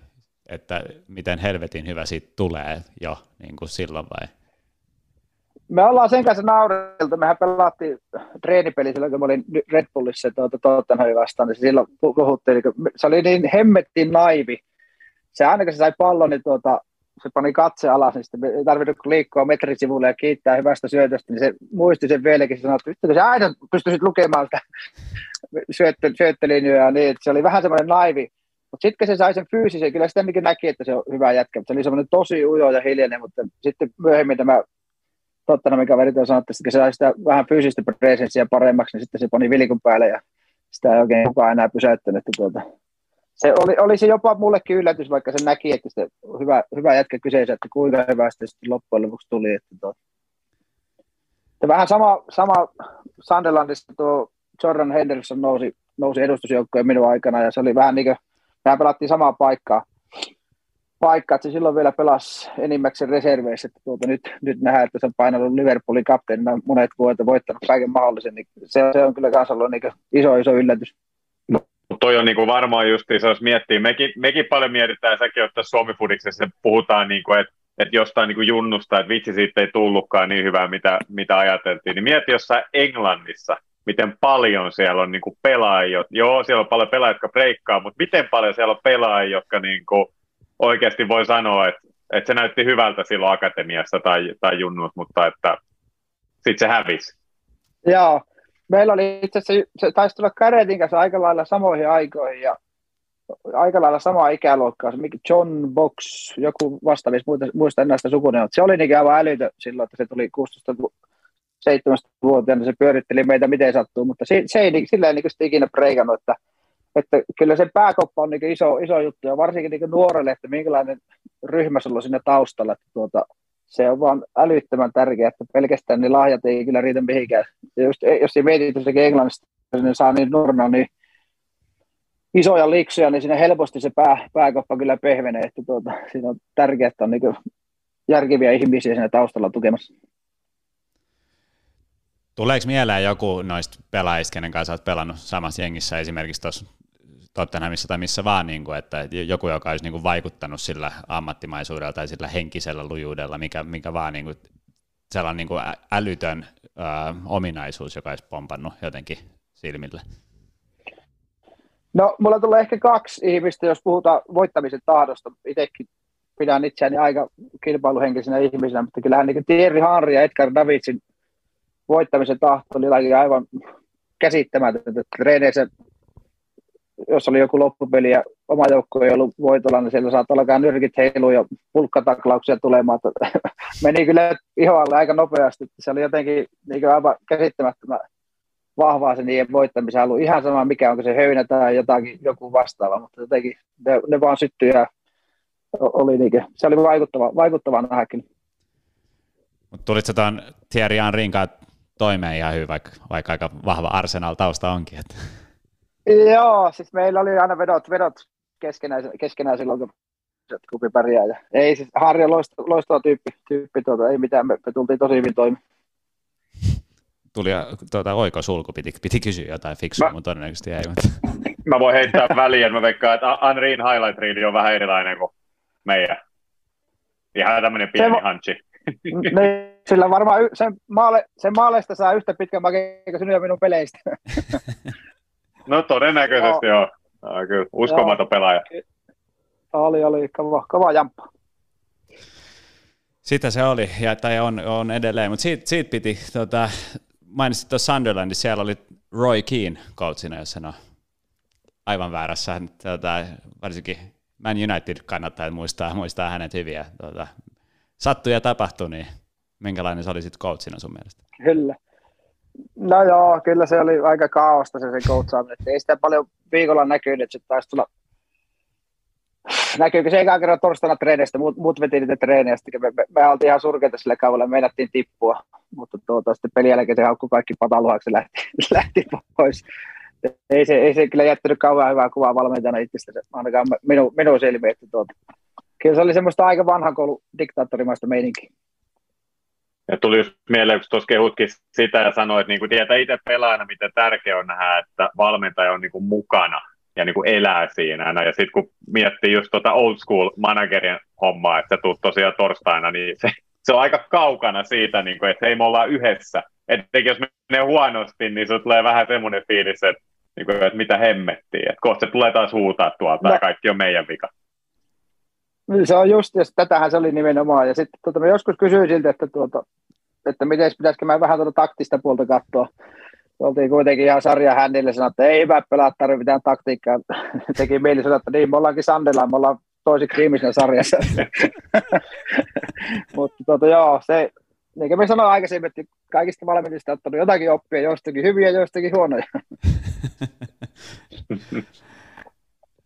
että miten helvetin hyvä siitä tulee jo niin kuin silloin vai? me ollaan sen kanssa naureltu, mehän pelattiin treenipeli silloin, kun mä olin Red Bullissa tuota, Tottenhamin vastaan, niin silloin puhuttiin, se oli niin hemmettiin naivi. Se aina kun se sai pallon, niin tuota, se pani katse alas, niin sitten ei tarvinnut liikkua metrisivulle ja kiittää hyvästä syötöstä, niin se muisti sen vieläkin, se sanoi, että kun se aina pystyisit lukemaan sitä (laughs) syöttö, syöttölinjoja, niin että se oli vähän semmoinen naivi, mutta sitten se sai sen fyysisen, kyllä sitä näki, että se on hyvä jätkä, mutta se oli semmoinen tosi ujo ja hiljainen, mutta sitten myöhemmin tämä totta, mikä verit on sanonut, että se sai sitä vähän fyysistä presenssiä paremmaksi, niin sitten se pani vilikun päälle ja sitä ei oikein kukaan enää pysäyttänyt. Tuota. Se oli, oli, se jopa mullekin yllätys, vaikka se näki, että se hyvä, hyvä jätkä kyseessä, että kuinka hyvä sitten loppujen lopuksi tuli. Että tuota. Ja vähän sama, sama Sunderlandissa tuo Jordan Henderson nousi, nousi edustusjoukkojen minun aikana ja se oli vähän niin kuin, mehän pelattiin samaa paikkaa, paikka, että se silloin vielä pelasi enimmäkseen reserveissä, että tuota, nyt, nyt nähdään, että se on painanut Liverpoolin kapteenina monet vuodet voittanut kaiken mahdollisen, niin se, se on kyllä kanssa ollut niin iso, iso yllätys. No, toi on niin kuin varmaan justiin, jos miettii, mekin, mekin paljon mietitään, säkin että Suomi Fudiksessa puhutaan, niin kuin, että että jostain niin kuin junnusta, että vitsi siitä ei tullutkaan niin hyvää, mitä, mitä ajateltiin, niin mieti jossain Englannissa, miten paljon siellä on niin kuin pelaajia, joo, siellä on paljon pelaajia, jotka breikkaa, mutta miten paljon siellä on pelaajia, jotka niin kuin oikeasti voi sanoa, että, että se näytti hyvältä silloin akatemiassa tai, tai junnut, mutta että sitten se hävisi. Joo, meillä oli itse asiassa, se taisi tulla Karetin kanssa aika lailla samoihin aikoihin ja aika lailla samaa ikäluokkaa, John Box, joku vastaavissa, muista näistä sukuneuvot. Se oli niin aivan älytö silloin, että se tuli 16 17-vuotiaana, se pyöritteli meitä miten sattuu, mutta se, se ei sillä ei niin ikinä preikannut, että että kyllä se pääkoppa on niin iso, iso juttu, ja varsinkin niin nuorelle, että minkälainen ryhmä sulla on siinä taustalla, että tuota, se on vaan älyttömän tärkeää, että pelkästään niin lahjat ei kyllä riitä mihinkään. Ja just, jos ei mietit jossakin Englannista, niin saa niin nuorena niin isoja liksuja, niin siinä helposti se pää, pääkoppa kyllä pehmenee, että tuota, siinä on tärkeää, että on niin järkeviä ihmisiä siinä taustalla tukemassa. Tuleeko mieleen joku noista pelaajista, kenen kanssa olet pelannut samassa jengissä esimerkiksi tuossa Tottenhamissa tai missä vaan, niin kuin, että joku, joka olisi niin kuin, vaikuttanut sillä ammattimaisuudella tai sillä henkisellä lujuudella, mikä, mikä vaan niin kuin, sellainen niin kuin älytön ö, ominaisuus, joka olisi pompannut jotenkin silmille? No, mulla tulee ehkä kaksi ihmistä, jos puhutaan voittamisen tahdosta. Itsekin pidän itseäni aika kilpailuhenkisenä ihmisenä, mutta kyllähän niin Thierry Henry ja Edgar Davidsin voittamisen tahto oli aivan käsittämätöntä. Treeneissä jos oli joku loppupeli ja oma joukko ei ollut voitolla, niin siellä saattaa alkaa nyrkit heiluun ja pulkkataklauksia tulemaan. (laughs) Meni kyllä ihoalle aika nopeasti. Se oli jotenkin niin aivan käsittämättömän vahvaa se niiden voittamisen halu. Ihan sama mikä, onko se höynä tai jotakin, joku vastaava, mutta jotenkin ne, ne vaan syttyi ja oli niin, se oli vaikuttava, vaikuttava nähdäkin. Mutta tulitko tuon Thierry Henryn toimeen ihan hyvin, vaikka, vaikka aika vahva Arsenal tausta onkin? Että. Joo, siis meillä oli aina vedot, vedot keskenään, keskenään silloin, kun kupi pärjää. Ja ei siis Harri on loistava, loistava tyyppi, tyyppi tuota, ei mitään, me, me tultiin tosi hyvin toimi. Tuli tuota, oikosulku, piti, piti kysyä jotain fiksua, mä, mutta todennäköisesti ei. Mutta... Mä voin heittää väliin, mä veikkaan, että Anriin highlight reeli on vähän erilainen kuin meidän. Ihan tämmöinen pieni se, hanchi. (laughs) Niin, sillä varmaan sen, maale, sen maaleista saa yhtä pitkän makeen kuin sinun ja minun peleistä. (laughs) No todennäköisesti joo. joo. kyllä, uskomaton pelaaja. Oli, oli, kova, kova jamppa. Sitä se oli, ja tai on, on edelleen, mutta siitä, siitä piti, tota, mainitsit tuossa Sunderlandissa, siellä oli Roy Keane coachina, jos on aivan väärässä, tota, varsinkin Man United kannattaa muistaa, muistaa hänet hyviä. Tota, sattui ja tapahtui, niin minkälainen se oli sitten coachina sun mielestä? Kyllä. No joo, kyllä se oli aika kaaosta se, se coachaaminen. Ei sitä paljon viikolla näkynyt, että se taisi tulla näkyykö se ekaan kerran torstaina treeneistä, muut, muut veti niitä treenejä, me, me, me, oltiin ihan surkeita sillä kaudella, me meinattiin tippua, mutta tuota, sitten pelin jälkeen se haukkui kaikki pataluhaksi lähti, (laughs) lähti pois. Ei se, ei se kyllä jättänyt kauan hyvää kuvaa valmentajana itsestä, ainakaan minun, minun silmiin, tuota, kyllä se oli semmoista aika vanhan koulu diktaattorimaista meininkiä. Ja tuli just mieleen, kun tuossa kehutkin sitä ja sanoit, että niin kuin tietää itse pelaajana, miten tärkeää on nähdä, että valmentaja on niin kuin mukana ja niin kuin elää siinä. No, ja sitten kun miettii just tuota old school managerin hommaa, että tulet tosiaan torstaina, niin se, se on aika kaukana siitä, niin kuin, että hei me ollaan yhdessä. Että jos menee huonosti, niin se tulee vähän semmoinen fiilis, että, niin kuin, että mitä hemmettiin. Että kohta se tulee taas huutaa tuolta no. ja kaikki on meidän vika. Niin se on just, ja tätähän se oli nimenomaan. Ja sitten tuota, mä joskus kysyin siltä, että, tuota, että miten pitäisikö mä vähän tuota taktista puolta katsoa. Oltiin kuitenkin ihan sarja hännille sanoa, että ei hyvä pelaa, tarvitse mitään taktiikkaa. (laughs) Teki mieli sanoa, että niin, me ollaankin Sandella, me ollaan toisiksi viimeisenä sarjassa. (laughs) Mutta tuota, joo, se, niin kuin me sanoin aikaisemmin, että kaikista valmentajista on ottanut jotakin oppia, joistakin hyviä, joistakin huonoja. (laughs)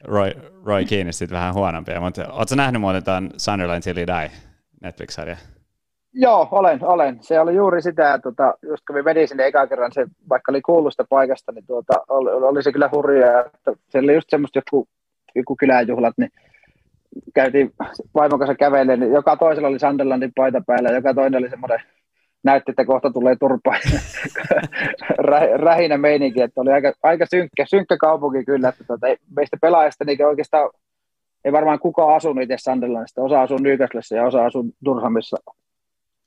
Roy, Roy Keane sitten vähän huonompia, mutta ootko nähnyt muuten tämän Sunderland Till Die Netflix-sarja? Joo, olen, olen. Se oli juuri sitä, tuota, just kun me menin sinne eka kerran, se, vaikka oli kuulusta paikasta, niin tuota, oli, oli, se kyllä hurjaa, että se oli just semmoista joku, joku kyläjuhlat, niin käytiin vaimon kanssa kävelemään, niin joka toisella oli Sunderlandin paita päällä, joka toinen oli semmoinen näytti, että kohta tulee turpa (laughs) rähinä meininki, että oli aika, aika synkkä, synkkä kaupunki kyllä, että tuota, meistä pelaajista niin oikeastaan ei varmaan kukaan asunut itse Sunderlandista, osa asuu Newcastlessa ja osa asuu Durhamissa,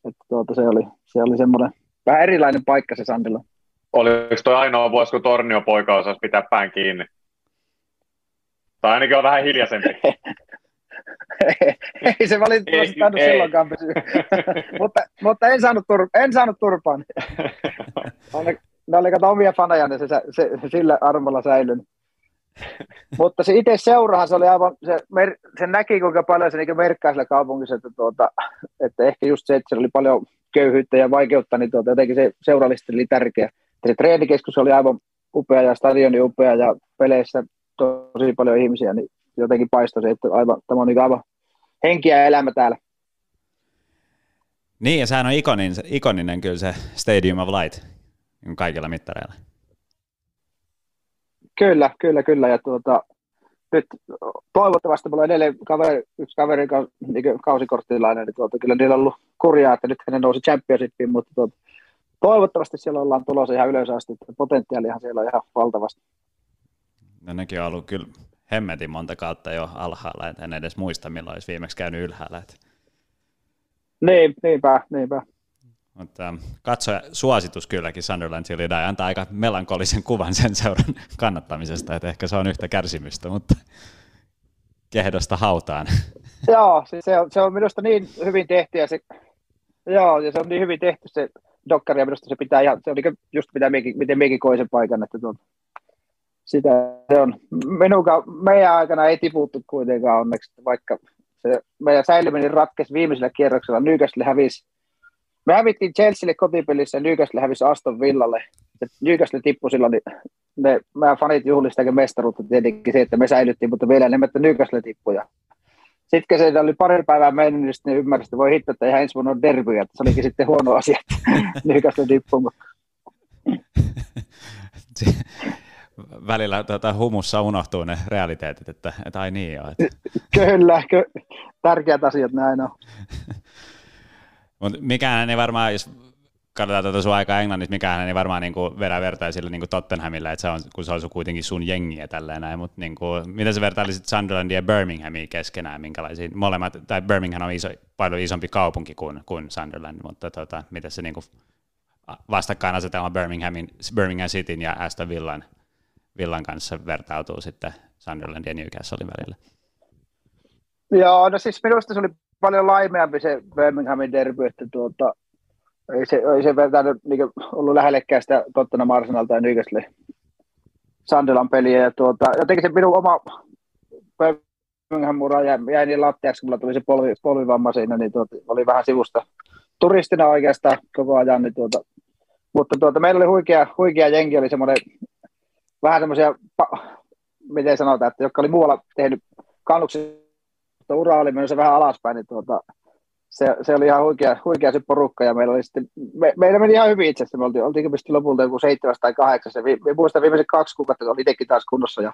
että tuota, se oli, se oli semmoinen vähän erilainen paikka se Sunderland. Oliko toi ainoa vuosi, kun Tornio poika osasi pitää pään kiinni? Tai ainakin on vähän hiljaisempi. (laughs) ei se valitettavasti tainnut silloinkaan pysyä. (laughs) mutta, mutta en, saanut tur, en saanut turpaan. (laughs) ne oli kato omia faneja, niin se, se, se, sillä armolla säilynyt. mutta se itse seurahan, se oli aivan, se, mer, se näki kuinka paljon se niin merkkaa sillä kaupungissa, että, tuota, että ehkä just se, että siellä oli paljon köyhyyttä ja vaikeutta, niin tuota, jotenkin se seurallisesti oli tärkeä. Se treenikeskus oli aivan upea ja stadioni upea ja peleissä tosi paljon ihmisiä, niin jotenkin paistoi se, että aivan, tämä on niin aivan henkiä ja elämä täällä. Niin, ja sehän on ikonin, ikoninen kyllä se Stadium of Light kaikilla mittareilla. Kyllä, kyllä, kyllä. Ja tuota, nyt toivottavasti mulla on edelleen kaveri, yksi kaveri, niin kausikorttilainen, niin tuota, kyllä niillä on ollut kurjaa, että nyt ne nousi championshipiin, mutta tuota, toivottavasti siellä ollaan tulossa ihan ylös asti, että potentiaalihan siellä on ihan valtavasti. No nekin on ollut kyllä hemmetin monta kautta jo alhaalla, että en edes muista milloin olisi viimeksi käynyt ylhäällä. Että... Niin, niinpä, niinpä. Mutta ähm, katsoja suositus kylläkin Sunderland Till Die antaa aika melankolisen kuvan sen seuran (laughs) kannattamisesta, että ehkä se on yhtä kärsimystä, mutta kehdosta hautaan. (laughs) Joo, siis se on, se on minusta niin hyvin tehty ja se, joo, ja se on niin hyvin tehty se dokkari ja minusta se pitää ihan, se on niin just mitä meikin, miten meikin koin sen paikan, että tuon, sitä se on. Minunkaan, meidän aikana ei tiputtu kuitenkaan onneksi, vaikka se meidän säilyminen ratkesi viimeisellä kierroksella. Newcastle hävisi. Me hävittiin Chelsealle kotipelissä ja Newcastle hävisi Aston Villalle. Newcastle tippui silloin, niin me, meidän fanit juhlistakin mestaruutta tietenkin se, että me säilyttiin, mutta vielä enemmän, että Newcastle tippui. sitten kun se oli pari päivää mennyt, niin sitten ymmärsi, että voi hitto, että ihan ensi vuonna on derby, että se olikin sitten huono asia, että (laughs) Newcastle tippui (laughs) välillä tuota, humussa unohtuu ne realiteetit, että, että ai niin joo. Että. (laughs) Kyllä, ky- tärkeät asiat näin on. (laughs) Mutta mikään ei varmaan, jos katsotaan tuota sun aikaa Englannissa, mikään ei varmaan niin kuin vedä vertaisille niin kuin Tottenhamilla, että se on, kun se on kuitenkin sun jengiä tälleen näin, mutta niin kuin, miten sä vertailisit Sunderlandia ja Birminghamia keskenään, minkälaisia molemmat, tai Birmingham on iso, paljon isompi kaupunki kuin, kuin Sunderland, mutta tota, miten se niin kuin vastakkainasetelma Birminghamin, Birmingham Cityn ja Aston Villan Villan kanssa vertautuu sitten Sunderland ja Newcastlein välillä? Joo, no siis minusta se oli paljon laimeampi se Birminghamin derby, että tuota, ei se, ei se vertailu niin ollut lähellekään sitä Tottenham Arsenal tai Newcastle Sunderland peliä. Ja tuota, jotenkin se minun oma Birmingham-ura jäi, jäi niin lattiaksi, kun tuli se polvi, polvivamma siinä, niin tuota, oli vähän sivusta turistina oikeastaan koko ajan. Niin tuota, mutta tuota, meillä oli huikea, huikea jengi, oli semmoinen vähän semmoisia, miten sanotaan, että jotka oli muualla tehnyt kannuksen, ura oli menossa vähän alaspäin, niin tuota, se, se, oli ihan huikea, huikea se porukka ja meillä oli sitten, me, meillä meni ihan hyvin itse asiassa, me oltiin, oltiin pysty lopulta joku seitsemäs tai kahdeksas ja vi, muistan viimeiset kaksi kuukautta, kun oli itsekin taas kunnossa ja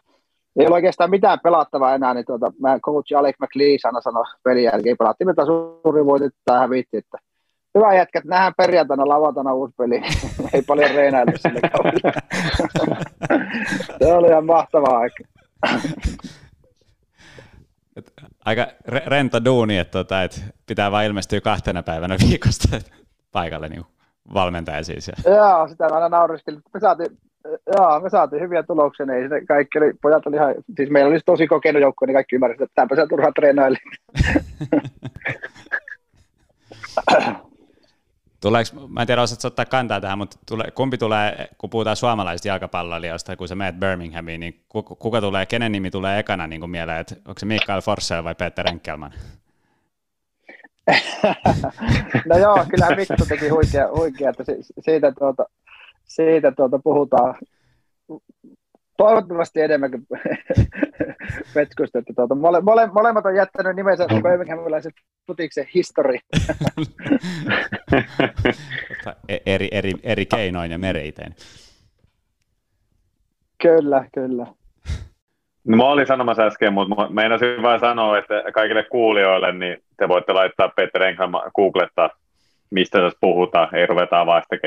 ei ole oikeastaan mitään pelattavaa enää, niin tuota, mä coach Alex McLeese aina sanoi pelin jälkeen, pelattiin me taas suuri voitettu tai hävitti, että hyvä jätkä, että nähdään perjantaina, lauantaina uusi peli. Ei paljon reenailla sille Se oli ihan mahtavaa aika. Aika rento duuni, että, tota, että pitää vain ilmestyä kahtena päivänä viikosta paikalle niin valmentaja siis. Joo, sitä mä aina nauriskelin. Me saatiin, Joo, me saatiin hyviä tuloksia, niin se kaikki oli, pojat oli ihan, siis meillä oli tosi kokenut joukko, niin kaikki ymmärsivät, että tämäpä se turhaa treenaili. (laughs) Tuleeko, mä en tiedä, osaatko ottaa kantaa tähän, mutta tule, kumpi tulee, kun puhutaan suomalaisista jalkapalloilijoista, kun sä menet Birminghamiin, niin kuka, kuka tulee, kenen nimi tulee ekana niin mieleen, että onko se Mikael Forssell vai Peter Enkelman? (laughs) no joo, kyllä Mikko teki huikea, huikea että siitä, tuota, siitä tuota puhutaan toivottavasti enemmän kuin (laughs) Petskusta, että tuota, mole, mole, molemmat on jättänyt nimensä Birminghamilaisen putiksen histori. E- eri, eri, eri keinoin ja mereitein. Kyllä, kyllä. No, mä olin sanomassa äsken, mutta meinasin vain sanoa, että kaikille kuulijoille, niin te voitte laittaa Peter Enkham googlettaa, mistä tässä puhutaan. Ei ruveta avaa sitä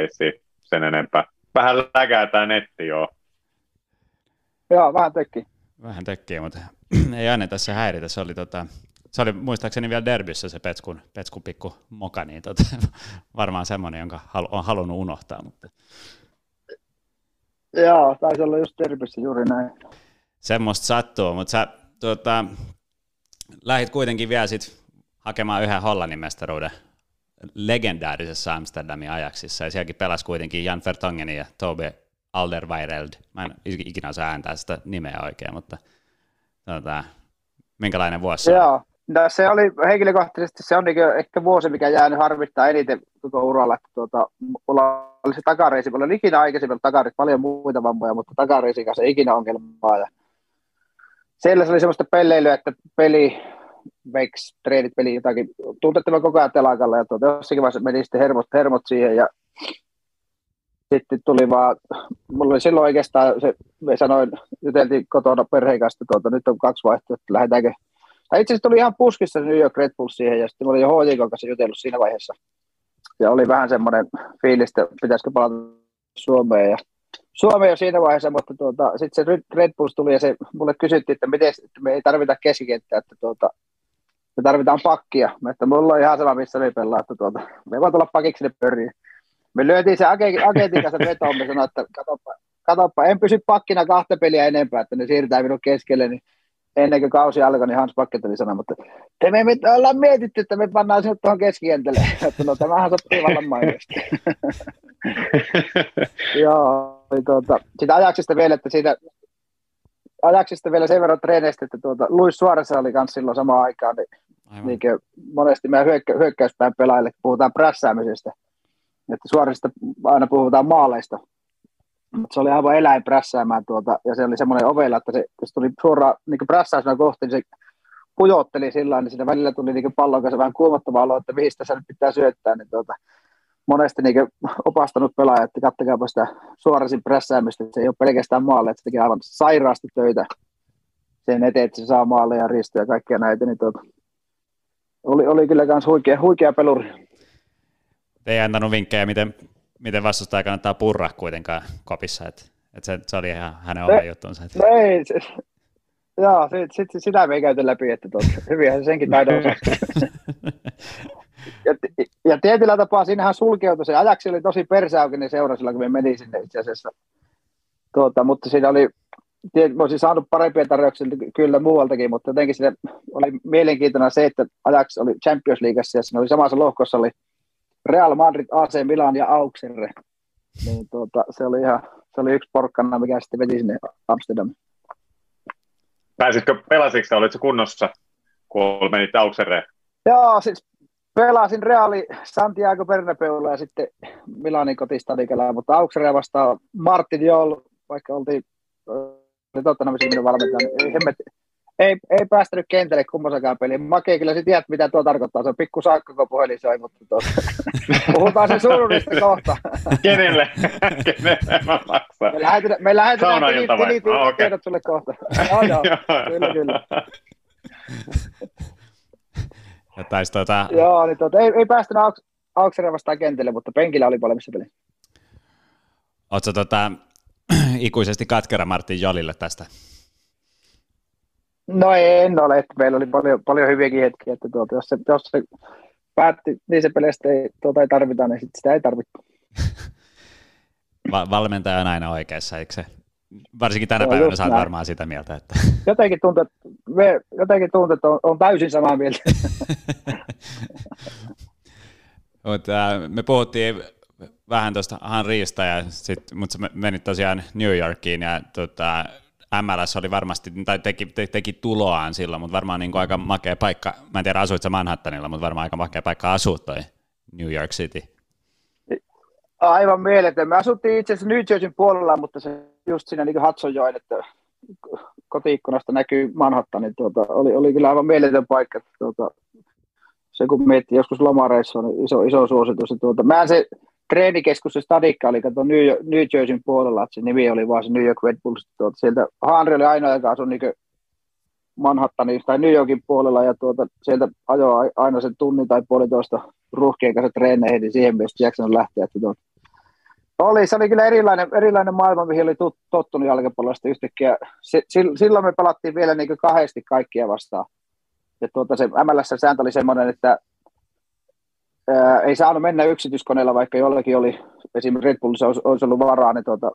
sen enempää. Vähän läkää tämä netti, joo. Joo, vähän tökkii. Vähän tökkii, mutta (clears throat) ei anneta se häiritä. Se oli, tota, se oli muistaakseni vielä derbyssä se Petskun, Petskun pikku moka, niin tota, (laughs) varmaan semmoinen, jonka halu, on halunnut unohtaa. Mutta... Joo, taisi olla just derbyssä juuri näin. Semmoista sattuu, mutta sä tota, lähit kuitenkin vielä sit hakemaan yhden Hollannin mestaruuden legendaarisessa Amsterdamin ajaksissa, ja sielläkin pelasi kuitenkin Jan Vertonghen ja Tobe Alderweireld. Mä en ikinä osaa ääntää sitä nimeä oikein, mutta tota, minkälainen vuosi se Joo. No, se oli henkilökohtaisesti, se on niin ehkä vuosi, mikä jäänyt harmittaa eniten koko uralla. Tuota, mulla oli se takareisi, mulla oli ikinä aikaisemmin takareisi, paljon muita vammoja, mutta takareisi kanssa ei ikinä ongelmaa. Ja siellä se oli semmoista pelleilyä, että peli, veiks, treenit, peli jotakin, tuntettava koko ajan telakalla ja tuota, jossakin vaiheessa meni sitten hermot, hermot siihen ja sitten tuli vaan, mulla oli silloin oikeastaan, se, me sanoin, juteltiin kotona perheen kanssa, tuota, nyt on kaksi vaihtoehtoa, lähdetäänkö. Tai itse asiassa tuli ihan puskissa New York Red Bull siihen, ja sitten mä olin jo HJK kanssa jutellut siinä vaiheessa. Ja oli vähän semmoinen fiilis, että pitäisikö palata Suomeen. Ja Suomeen jo siinä vaiheessa, mutta tuota, sitten se Red Bulls tuli ja se, mulle kysyttiin, että, miten, että me ei tarvita keskikenttää, että tuota, me tarvitaan pakkia. Mä, että mulla on ihan sama, missä me pelaa, että tuota, me voi tulla pakiksi ne pöriin. Me lyötiin se agentin kanssa vetoon, me sanoin, että katoppa, katoppa, en pysy pakkina kahta peliä enempää, että ne siirtää minun keskelle, niin ennen kuin kausi alkoi, niin Hans Pakket oli sanonut, että te me, me ollaan mietitty, että me pannaan sinut tuohon keskikentälle. (laughs) Että no tämähän sopii vallan mainiosti. (laughs) Joo, niin tuota, sitä ajaksista vielä, että siitä ajaksista vielä sen verran treeneistä, että tuota, Luis Suarez oli myös silloin samaan aikaan, niin, niin monesti meidän hyökkä, hyökkäyspään pelaajille puhutaan prässäämisestä – että suorista aina puhutaan maaleista, mutta se oli aivan eläin prässäämään tuota, ja se oli semmoinen ovella, että se, se tuli suoraan niin prässäysmään kohti, niin se pujotteli sillä niin siinä välillä tuli niin pallon kanssa vähän kuumottava olo, että mihin sitä nyt pitää syöttää, niin tuota, monesti niin opastanut pelaaja, että kattakaapa sitä suorasin prässäämistä, se ei ole pelkästään maalle, että se tekee aivan sairaasti töitä sen eteen, että se saa maalle ja ristoja ja kaikkia näitä, niin tuota, oli, oli kyllä myös huikea, huikea peluri ei antanut vinkkejä, miten, miten vastustaja kannattaa purra kuitenkaan kopissa, että, että se, se, oli ihan hänen oma juttunsa. Että... No ei, se, joo, sit, sit, sitä me ei käyty läpi, että tuota, hyvinhän se senkin taidon (laughs) ja, ja tietyllä tapaa siinähän sulkeutui, se ajaksi oli tosi persäaukinen seura silloin, kun me meni sinne itse asiassa. Tuota, mutta siinä oli, mä olisin saanut parempia tarjouksia kyllä muualtakin, mutta jotenkin siinä oli mielenkiintoinen se, että ajaksi oli Champions Leagueassa ja siinä oli samassa lohkossa oli Real Madrid, AC Milan ja Auxerre. Niin tuota, se oli ihan, se oli yksi porkkana, mikä sitten veti sinne Amsterdamiin. Pääsitkö, pelasitko, olitko kunnossa, kun menit Auxerreen? Joo, siis pelasin Reali Santiago Bernabeulla ja sitten Milanin kotistadikalla, mutta Auxerre vastaan Martin Joll, vaikka oltiin oli Tottenhamin minun valmentaja, niin hemmet, ei, ei päästänyt kentälle kummosakaan peliin. Make kyllä tiedät, mitä tuo tarkoittaa. Se on pikku saakka, kun puhelin soi, mutta tuota, (laughs) puhutaan sen suuruudesta kohta. Kenelle? Kenelle mä maksan? Me lähetetään, me lähetetään tili, tili, tili, oh, okay. tiedot sulle kohta. joo, (laughs) joo, kyllä, kyllä. Ja taisi tuota... Joo, niin tuota, ei, ei päästänyt Auks, Auksere vastaan kentälle, mutta penkillä oli paljon missä peli. Oletko tota, (clears throat) ikuisesti katkera Martin Jolille tästä? No en ole, että meillä oli paljon, paljon hyviäkin hetkiä, että tuota, jos, se, jos se päätti niin se peleistä ei, tuota ei tarvita, niin sit sitä ei tarvitse. (laughs) Va- valmentaja on aina oikeassa, eikö se? Varsinkin tänä no, päivänä sä varmaan sitä mieltä. Että... (laughs) Jotenkin tuntuu, että, me, jotenkin tuntuu, että on, on täysin samaa mieltä. (laughs) Mutta, äh, me puhuttiin vähän tuosta Hanriista, ja sit, mutta se meni tosiaan New Yorkiin, ja tota, MLS oli varmasti, tai teki, te, teki tuloaan silloin, mutta varmaan niin kuin aika makea paikka, mä en tiedä asuit sä Manhattanilla, mutta varmaan aika makea paikka asua toi New York City. Aivan mieletön. Me asuttiin itse asiassa New Jerseyn puolella, mutta se just siinä niin Hudsonjoen, että kotiikkunasta näkyy Manhattan, niin tuota, oli, oli kyllä aivan mieletön paikka. Tuota, se kun miettii joskus lomareissa, on iso, iso suositus. Tuota, mä se treenikeskus, se stadikka oli kato New, New Jerseyn puolella, että se nimi oli vaan se New York Red Bulls. Tuota, sieltä Henry oli ainoa, joka asui niin Manhattanin tai New Yorkin puolella ja tuota, sieltä ajoi aina sen tunnin tai puolitoista ruuhkien kanssa treeneihin, niin siihen myös Jackson lähteä. Että tuota, oli, se oli kyllä erilainen, erilainen maailma, mihin oli tottunut jalkapallosta yhtäkkiä. Se, silloin me pelattiin vielä niin kahdesti kaikkia vastaan. Ja tuota, se MLS-sääntö oli semmoinen, että ää, ei saanut mennä yksityiskoneella, vaikka jollakin oli, esimerkiksi Red Bullissa olisi, olisi ollut varaa, niin tuota,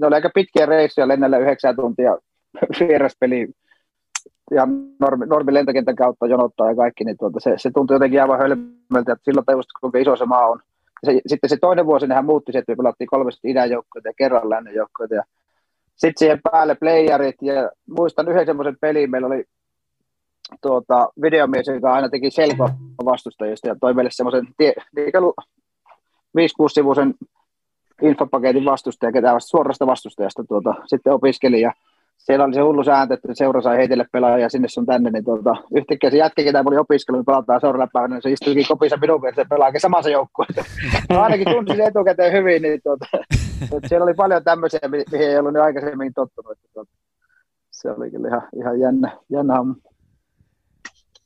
ne oli aika pitkiä reissuja lennellä yhdeksän tuntia (laughs) vieraspeliin ja normi, normi lentokentän kautta jonottaa ja kaikki, niin tuota, se, se tuntui jotenkin aivan hölmöltä, että silloin tajusti, kuinka iso se maa on. Se, sitten se toinen vuosi nehän muutti se, että me pelattiin kolmesti idän joukkoita ja kerran lännen joukkoita. Ja sitten siihen päälle playerit ja muistan yhden semmoisen pelin, meillä oli tuota, videomies, joka aina teki selko vastustajista ja toi meille semmoisen 5-6-sivuisen infopaketin vastustaja, ketä suorasta vastustajasta tuota, sitten opiskeli ja siellä oli se hullu sääntö, että seura sai heitelle pelaajia sinne sun tänne, niin tuota, yhtäkkiä se jätkä, ketä oli opiskellut, niin pelataan seuraavana päivänä, niin se istuikin kopissa minun vieressä ja pelaakin samassa joukkueessa. (laughs) No ainakin tunsin etukäteen hyvin, niin tuota, että siellä oli paljon tämmöisiä, mihin ei ollut nyt aikaisemmin tottunut. Että tuota, se oli kyllä ihan, ihan jännä, jännä homma.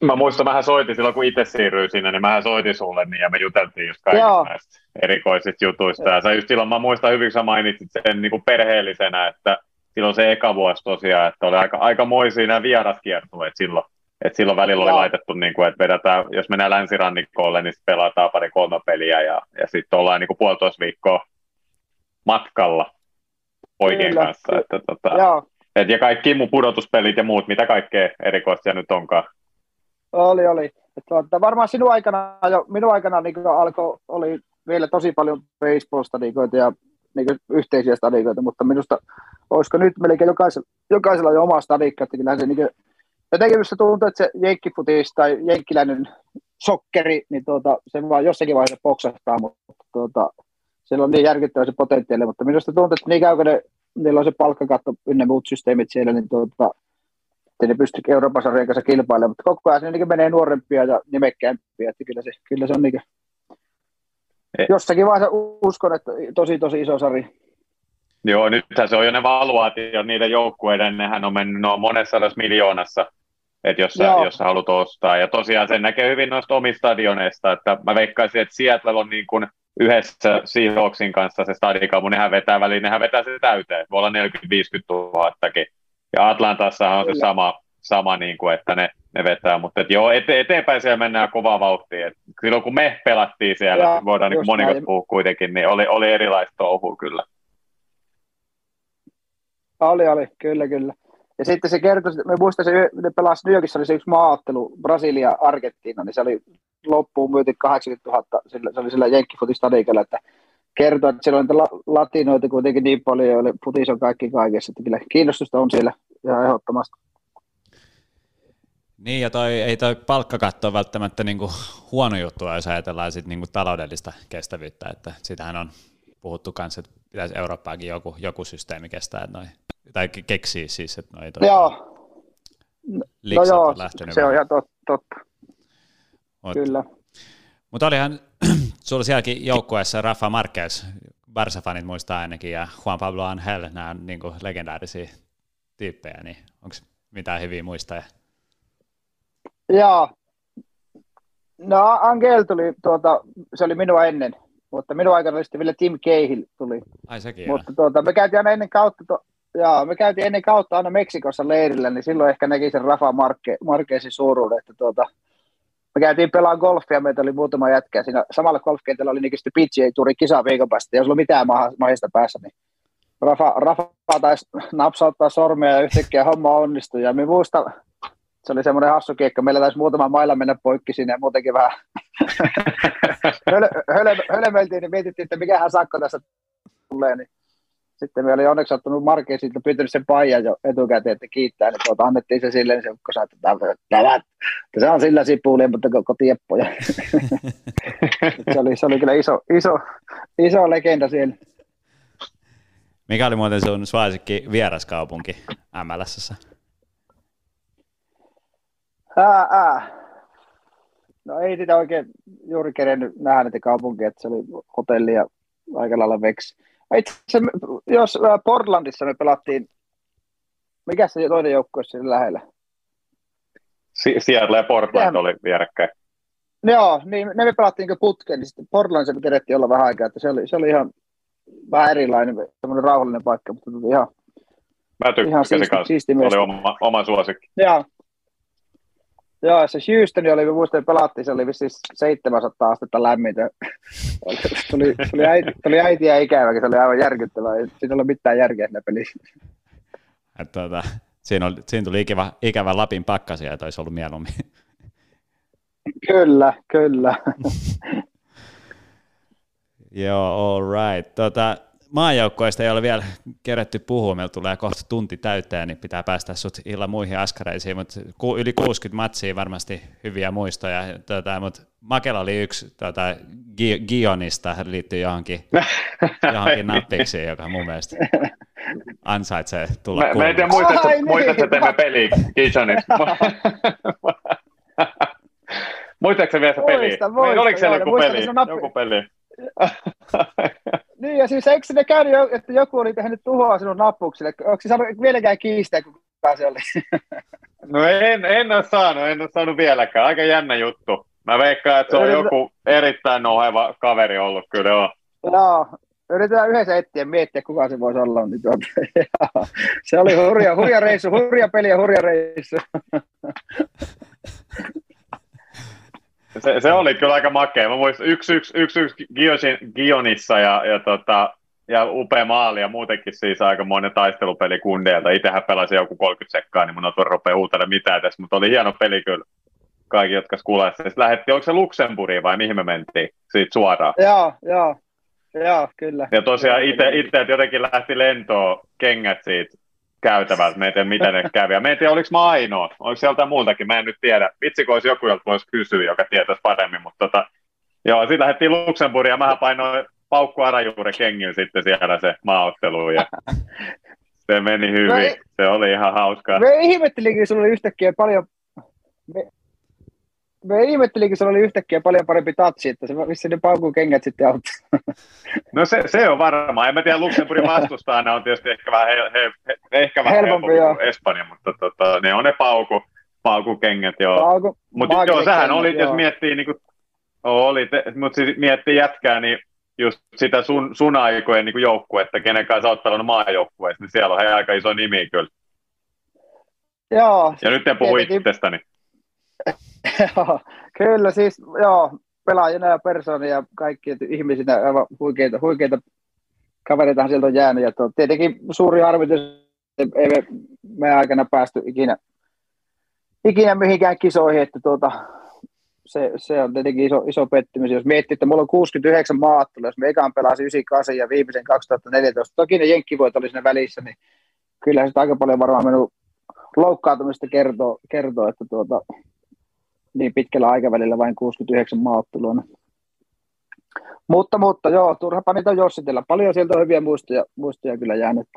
Mä muistan, vähän soitin silloin, kun itse siirryin sinne, niin mä soitin sulle niin, ja me juteltiin just kaikista Joo. näistä erikoisista jutuista. Ja sä just silloin, mä muistan hyvin, sä mainitsit sen niin kuin perheellisenä, että silloin se eka vuosi tosiaan, että oli aika, aika moisia nämä vieraskiertueet silloin. Et silloin välillä oli Joo. laitettu, niin kuin, että vedetään, jos mennään länsirannikolle, niin pelataan pari kolme peliä ja, ja sitten ollaan niin kuin puolitoista viikkoa matkalla poikien Kyllä. kanssa. Että, tota, Joo. et, ja kaikki mun pudotuspelit ja muut, mitä kaikkea erikoista nyt onkaan. Oli, oli. Tuota, varmaan sinun aikana, jo, minun aikana niin alkoi, oli vielä tosi paljon baseball-stadikoita ja niin yhteisiä stadikoita, mutta minusta olisiko nyt melkein jokaisella, jokaisella jo oma stadikka, että kyllähän se niin kuin, jotenkin minusta tuntuu, että se jenkkifutis tai jenkkiläinen sokkeri, niin tuota, se vaan jossakin vaiheessa poksahtaa, mutta tuota, siellä on niin järkyttävä se potentiaali, mutta minusta tuntuu, että niin käy, kun ne, niillä on se palkkakatto ynnä muut systeemit siellä, niin tuota, että ne pysty Euroopan sarjan kanssa kilpailemaan, mutta koko ajan se niin menee nuorempia ja nimekkäämpiä, että kyllä se, kyllä se on niin kuin, jossakin vaiheessa uskon, että tosi tosi iso sarja. Joo, nythän se on jo ne valuaatio niiden joukkueiden, nehän on mennyt no, monessa miljoonassa, että jos, sä, jos sä haluat ostaa. Ja tosiaan sen näkee hyvin noista omista stadioneista, että mä veikkaisin, että Seattle on niin kuin yhdessä Seahawksin kanssa se stadikaupu, nehän vetää väliin, nehän vetää se täyteen, voi olla 40-50 000 Ja Atlantassa on se sama, sama niin kuin, että ne, ne vetää, mutta et joo, ete, eteenpäin siellä mennään kovaa vauhtia. Et silloin kun me pelattiin siellä, ja, voidaan niin monikas puhua kuitenkin, niin oli, oli erilaista touhua kyllä. Oli, oli, kyllä, kyllä. Ja sitten se kertoi, me muistan, se, ne pelasi New Yorkissa, oli se yksi maaottelu, Brasilia, Argentiina, niin se oli loppuun myyty 80 000, se oli sillä jenkkifutistadikalla, että kertoo, että siellä on niitä latinoita kuitenkin niin paljon, joille futis on kaikki kaikessa, että kyllä kiinnostusta on siellä ihan ehdottomasti. Niin, ja toi, ei toi palkkakatto ole välttämättä niinku huono juttu, jos ajatellaan sit niinku taloudellista kestävyyttä, että sitähän on puhuttu kanssa, että pitäisi Eurooppaakin joku, joku systeemi kestää, noi, tai keksii siis, että noi toi, joo. No joo, on se on ihan tot, totta. Mut, Kyllä. Mutta olihan sulla sielläkin joukkueessa Rafa Marquez, Barça-fanit muistaa ainakin, ja Juan Pablo Angel, nämä on niin legendaarisia tyyppejä, niin onko mitään hyviä muistaa? Joo. No Angel tuli, tuota, se oli minua ennen, mutta minun aikana oli sitten vielä Tim Cahill tuli. Ai sekin Mutta tuota, me käytiin aina ennen kautta, to, jaa, me käytiin ennen kautta aina Meksikossa leirillä, niin silloin ehkä näki sen Rafa Marke, Markeesin suuruuden, että tuota, me käytiin pelaamaan golfia, meitä oli muutama jätkä. Siinä samalla golfkentällä oli niin PGA Tourin kisa viikon päästä, jos oli mitään mahista päässä, niin Rafa, Rafa taisi napsauttaa sormia ja yhtäkkiä homma onnistui. Ja me muista, se oli semmoinen hassu kiekka. Meillä taisi muutama mailla mennä poikki sinne ja muutenkin vähän (laughs) höl, höl, hölmeltiin, niin mietittiin, että mikähän sakko tässä tulee. Niin sitten me oli onneksi ottanut Markein siitä pyytänyt sen paijan jo etukäteen, että kiittää, niin tuota, annettiin se silleen, niin se ukko sanoi, että tämä, se on sillä sipulia, mutta koko tieppoja. (laughs) se, oli, se oli kyllä iso, iso, iso legenda siellä. Mikä oli muuten sun suosikki vieraskaupunki MLSssä? Ää, ää. No ei sitä oikein juuri kerennyt nähdä niitä kaupunkia, että se oli hotelli ja aika lailla veksi. Itse jos Portlandissa me pelattiin, mikä se toinen joukkue siinä lähellä? Seattle ja Portland oli vierekkäin. Joo, niin ne me pelattiin putkeen, niin sitten Portlandissa me kerettiin olla vähän aikaa, että se oli, se oli ihan vähän erilainen, semmoinen rauhallinen paikka, mutta ihan, Mä ihan siisti, siisti oli oma, oma suosikki. Joo. Joo, se Houston oli, me muistan, pelattiin, se oli vissiin 700 astetta lämmintä. (laughs) tuli, tuli, äiti, tuli äiti ja ikäväkin, se oli aivan järkyttävää. Siinä ei ole mitään järkeä siinä pelissä. tuota, siinä, oli, siinä tuli ikävä, ikävä Lapin pakkasia, että olisi ollut mieluummin. Kyllä, kyllä. (laughs) Joo, all right. Tota, maajoukkoista ei ole vielä kerätty puhua, meillä tulee kohta tunti täyteen, niin pitää päästä sut illan muihin askareisiin, mutta yli 60 matsia varmasti hyviä muistoja, tota, mutta Makela oli yksi tota, Gionista, liittyy johonkin, (laughs) johonkin nappiksiin, joka mun mielestä ansaitsee tulla Mä, mä en tiedä, muistatko, Ai, muistatko niin. teemme peliä Gionista? (laughs) Muistatko vielä se peli? Muista, muista, Oliko siellä joku peli? Joku (laughs) peli? Niin, ja siis eikö ne käynyt, että joku oli tehnyt tuhoa sinun nappuksille? Onko se saanut vieläkään kiistää, kuka se oli? (laughs) no en, en ole saanut, en ole saanut vieläkään. Aika jännä juttu. Mä veikkaan, että se on Yritetään... joku erittäin noheva kaveri ollut, kyllä joo. Joo, yritetään yhdessä etsiä miettiä, kuka se voisi olla. Niin tuota, (laughs) se oli hurja, hurja reissu, hurja peli ja hurja reissu. (laughs) Se, se oli kyllä aika makea. Mä muistan yksi, yksi, yksi, yksi Gionissa ja, ja, tota, ja upea maali ja muutenkin siis aika monen taistelupeli kundeilta. Itsehän pelasin joku 30 sekkaa, niin mun on rupea uutelle mitään tässä, mutta oli hieno peli kyllä kaikki, jotka kuulee. Sitten lähdettiin, onko se Luxemburgiin vai mihin me mentiin siitä suoraan? Joo, joo. Joo, kyllä. Ja tosiaan itse, itse jotenkin lähti lentoon kengät siitä käytävältä. Mä en tiedä, mitä ne (laughs) kävi. Ja mä en tiedä, oliko mä ainoa. Oliko sieltä muultakin? Mä en nyt tiedä. Vitsi, kun olisi joku, jolta voisi kysyä, joka tietäisi paremmin. Mutta tota, joo, sitten lähdettiin Luxemburgiin ja mä painoin paukku Arajuure kengin sitten siellä se maaottelu. Ja (laughs) se meni hyvin. No ei, se oli ihan hauskaa. Me ihmettelinkin, sulla oli yhtäkkiä paljon... Me, me ihmettelinkin, se oli yhtäkkiä paljon parempi tatsi, että se, missä ne paukun kengät sitten auttaa. (laughs) No se, se on varmaan. En mä tiedä, Luxemburgin vastustajana on tietysti ehkä vähän, he, he, he, ehkä vähän helpompi, helpompi kuin Espanja, mutta tota, ne on ne pauku, paukukengät, joo. Pauku, mutta joo, sehän oli, joo. jos miettii, niin kuin, oli, mutta siis miettii jätkää, niin just sitä sun, sun aikojen niin joukkuetta, kenen kanssa olet pelannut maajoukkueessa, niin siellä on he aika iso nimi kyllä. Joo. Ja nyt en puhu itsestäni. (laughs) kyllä siis, joo, pelaajina ja persoonia ja kaikki ihmisinä aivan huikeita, huikeita kavereitahan sieltä on jäänyt. Ja tuo, tietenkin suuri harmitus, ei me, me aikana päästy ikinä, ikinä mihinkään kisoihin, että tuota, se, se, on tietenkin iso, iso pettymys. Jos miettii, että mulla on 69 maattelua, jos me ekaan pelasin 98 ja viimeisen 2014, toki ne jenkkivoit oli siinä välissä, niin kyllä se aika paljon varmaan minun loukkaantumista kertoo, kertoo että tuota, niin pitkällä aikavälillä vain 69 maaottelua. Mutta, mutta joo, turhapa niitä jossitella. Paljon sieltä on hyviä muistoja, muistoja kyllä jäänyt.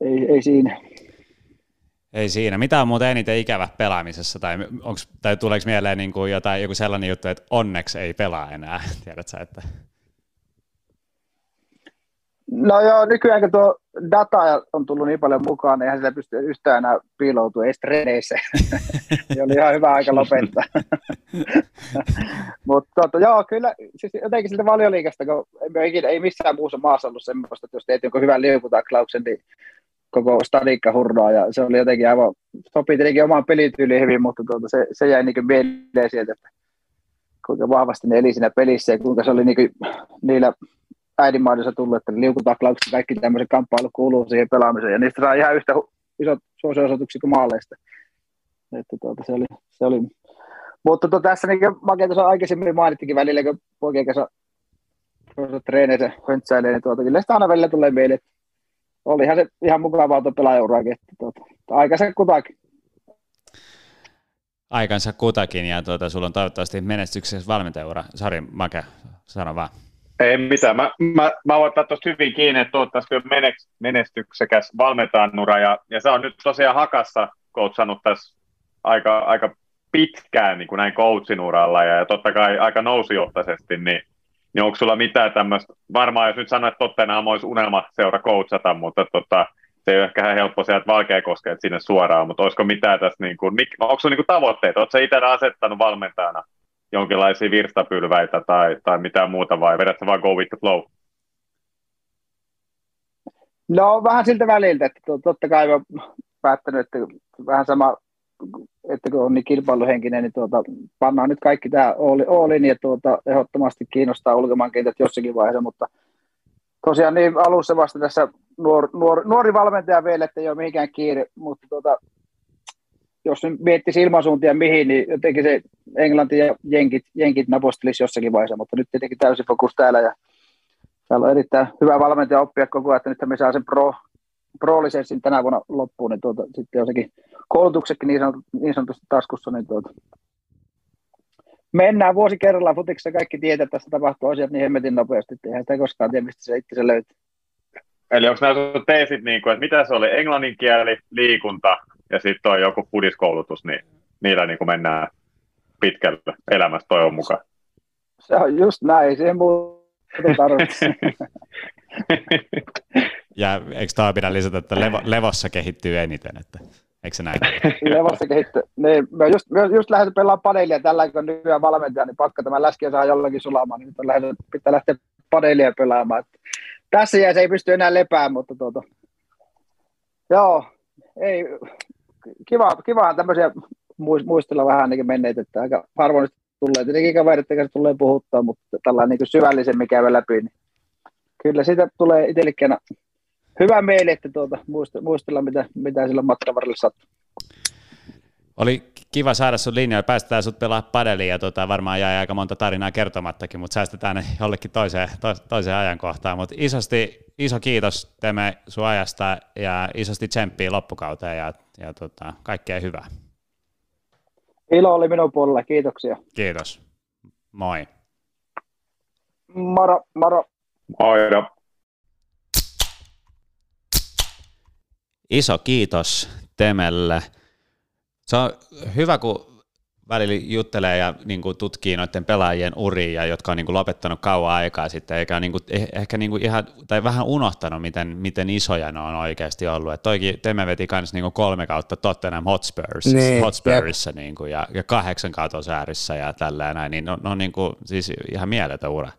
Ei, ei siinä. Ei siinä. Mitä on muuten eniten ikävä pelaamisessa? Tai, onks, tai tuleeko mieleen niin kuin jotain, joku sellainen juttu, että onneksi ei pelaa enää? (laughs) Tiedätkö, että... No joo, nykyään kun tuo data on tullut niin paljon mukaan, niin eihän sitä pysty yhtään enää piiloutumaan edes treeneissä. niin (laughs) oli ihan hyvä aika lopettaa. (laughs) Mutta tota, joo, kyllä, siis jotenkin siltä valioliikasta, kun ei, ei missään muussa maassa ollut semmoista, että jos teet jonkun hyvän liukutaklauksen, niin koko stadikka hurraa ja se oli jotenkin aivan, sopii tietenkin omaan pelityyliin hyvin, mutta tuota, se, se jäi niin mieleen sieltä, että kuinka vahvasti ne eli siinä pelissä ja kuinka se oli niin kuin, niillä äidinmaidossa tullut, että liukutaklaukset kaikki tämmöiset kamppailut kuuluu siihen pelaamiseen ja niistä saa ihan yhtä isot suosiosoituksia kuin maaleista. Että tuota, se oli, se oli. Mutta tuota, tässä niin kuin tuossa aikaisemmin mainittikin välillä, kun poikien kanssa treeneissä höntsäilee, niin tuota, kyllä sitä aina välillä tulee mieleen, että olihan se ihan mukavaa tuo pelaajauraakin, että tuota, aikansa kutakin. Aikansa kutakin, ja tuota, sulla on toivottavasti menestyksessä valmentajaura. Sari Make, sano vaan. Ei mitään. Mä, mä, mä voin ottaa tuosta hyvin kiinni, että toivottavasti on menestyksekäs valmentajan ura, ja, ja se on nyt tosiaan hakassa koutsannut tässä aika, aika pitkään niin kuin näin coachin uralla, ja, ja totta kai aika nousijohtaisesti, niin niin onko sulla mitään tämmöistä, varmaan jos nyt sanoit, Tottenham olisi unelma seura coachata, mutta tota, se ei ole ehkä helppo sieltä Valkeakoskeet sinne suoraan, mutta olisiko mitään tässä, niin kuin, onko sulla niin tavoitteita, oletko itse asettanut valmentajana jonkinlaisia virstapylväitä tai, tai mitään muuta vai vedätkö vaan go with the flow? No vähän siltä väliltä, että totta kai olen päättänyt, että vähän sama että kun on niin kilpailuhenkinen, niin tuota, pannaan nyt kaikki tämä Oolin ja tuota, ehdottomasti kiinnostaa ulkomaankentät jossakin vaiheessa, mutta tosiaan niin alussa vasta tässä nuor, nuor, nuori valmentaja vielä, että ei ole mihinkään kiire, mutta tuota, jos nyt miettisi ilmansuuntia mihin, niin jotenkin se Englanti ja Jenkit, Jenkit napostelisi jossakin vaiheessa, mutta nyt tietenkin täysin fokus täällä ja täällä on erittäin hyvä valmentaja oppia koko ajan, että nyt me saa sen pro, pro-lisenssin tänä vuonna loppuun, niin tuota, sitten jossakin koulutuksetkin niin, sanottu, niin sanotusti taskussa, niin tuota, mennään vuosi kerrallaan futiksessa, kaikki tietää, että tässä tapahtuu asiat niin hemmetin nopeasti, että eihän sitä koskaan tiedä, mistä se itse se löytyy. Eli onko nämä teesit, niin kuin, että mitä se oli, englannin kieli, liikunta ja sitten on joku fudiskoulutus, niin niillä niin kuin mennään pitkälle elämässä toivon mukaan. Se on just näin, siihen muuta tarvitse. Ja eikö tämä pidä lisätä, että levo, levossa kehittyy eniten, että eikö se näin? levossa kehittyy. Niin, me just, me just lähdetty pelaamaan paneelia tällä kun nykyään valmentaja, niin pakko tämä läski saa jollakin sulamaan, niin nyt on lähdetty, pitää lähteä paneelia pelaamaan. Että tässä jää se ei pysty enää lepäämään, mutta tuota, joo, ei, kiva, kiva tämmöisiä muistella vähän ainakin menneitä, että aika harvoin tulee, tietenkin kaverit kanssa tulee puhuttaa, mutta tällainen niin syvällisemmin käy läpi, niin kyllä siitä tulee itsellekin hyvä mieli, että tuota, muistella, mitä, mitä sillä matkan varrella sattuu. Oli kiva saada sun linjoja, ja päästetään sut pelaa padeliin ja tota, varmaan jäi aika monta tarinaa kertomattakin, mutta säästetään ne jollekin toiseen, to, toiseen ajankohtaan. Mutta isosti, iso kiitos Teme sun ajasta ja isosti tsemppiä loppukauteen ja, ja tota, kaikkea hyvää. Ilo oli minun puolella, kiitoksia. Kiitos. Moi. Moro, moro. Moi. Iso kiitos Temelle. Se on hyvä, kun välillä juttelee ja niin kuin tutkii noiden pelaajien uria, jotka on niin kuin lopettanut kauan aikaa sitten, eikä niin kuin, eh, ehkä niin kuin ihan, tai vähän unohtanut, miten, miten isoja ne on oikeasti ollut. Et toikin Teme veti kanssa niin kuin kolme kautta Tottenham Hotspurs, niin, Hotspurissa niin kuin, ja, ja, kahdeksan kautta säärissä ja tällä näin, niin on, on niin kuin, siis ihan mieletön ura.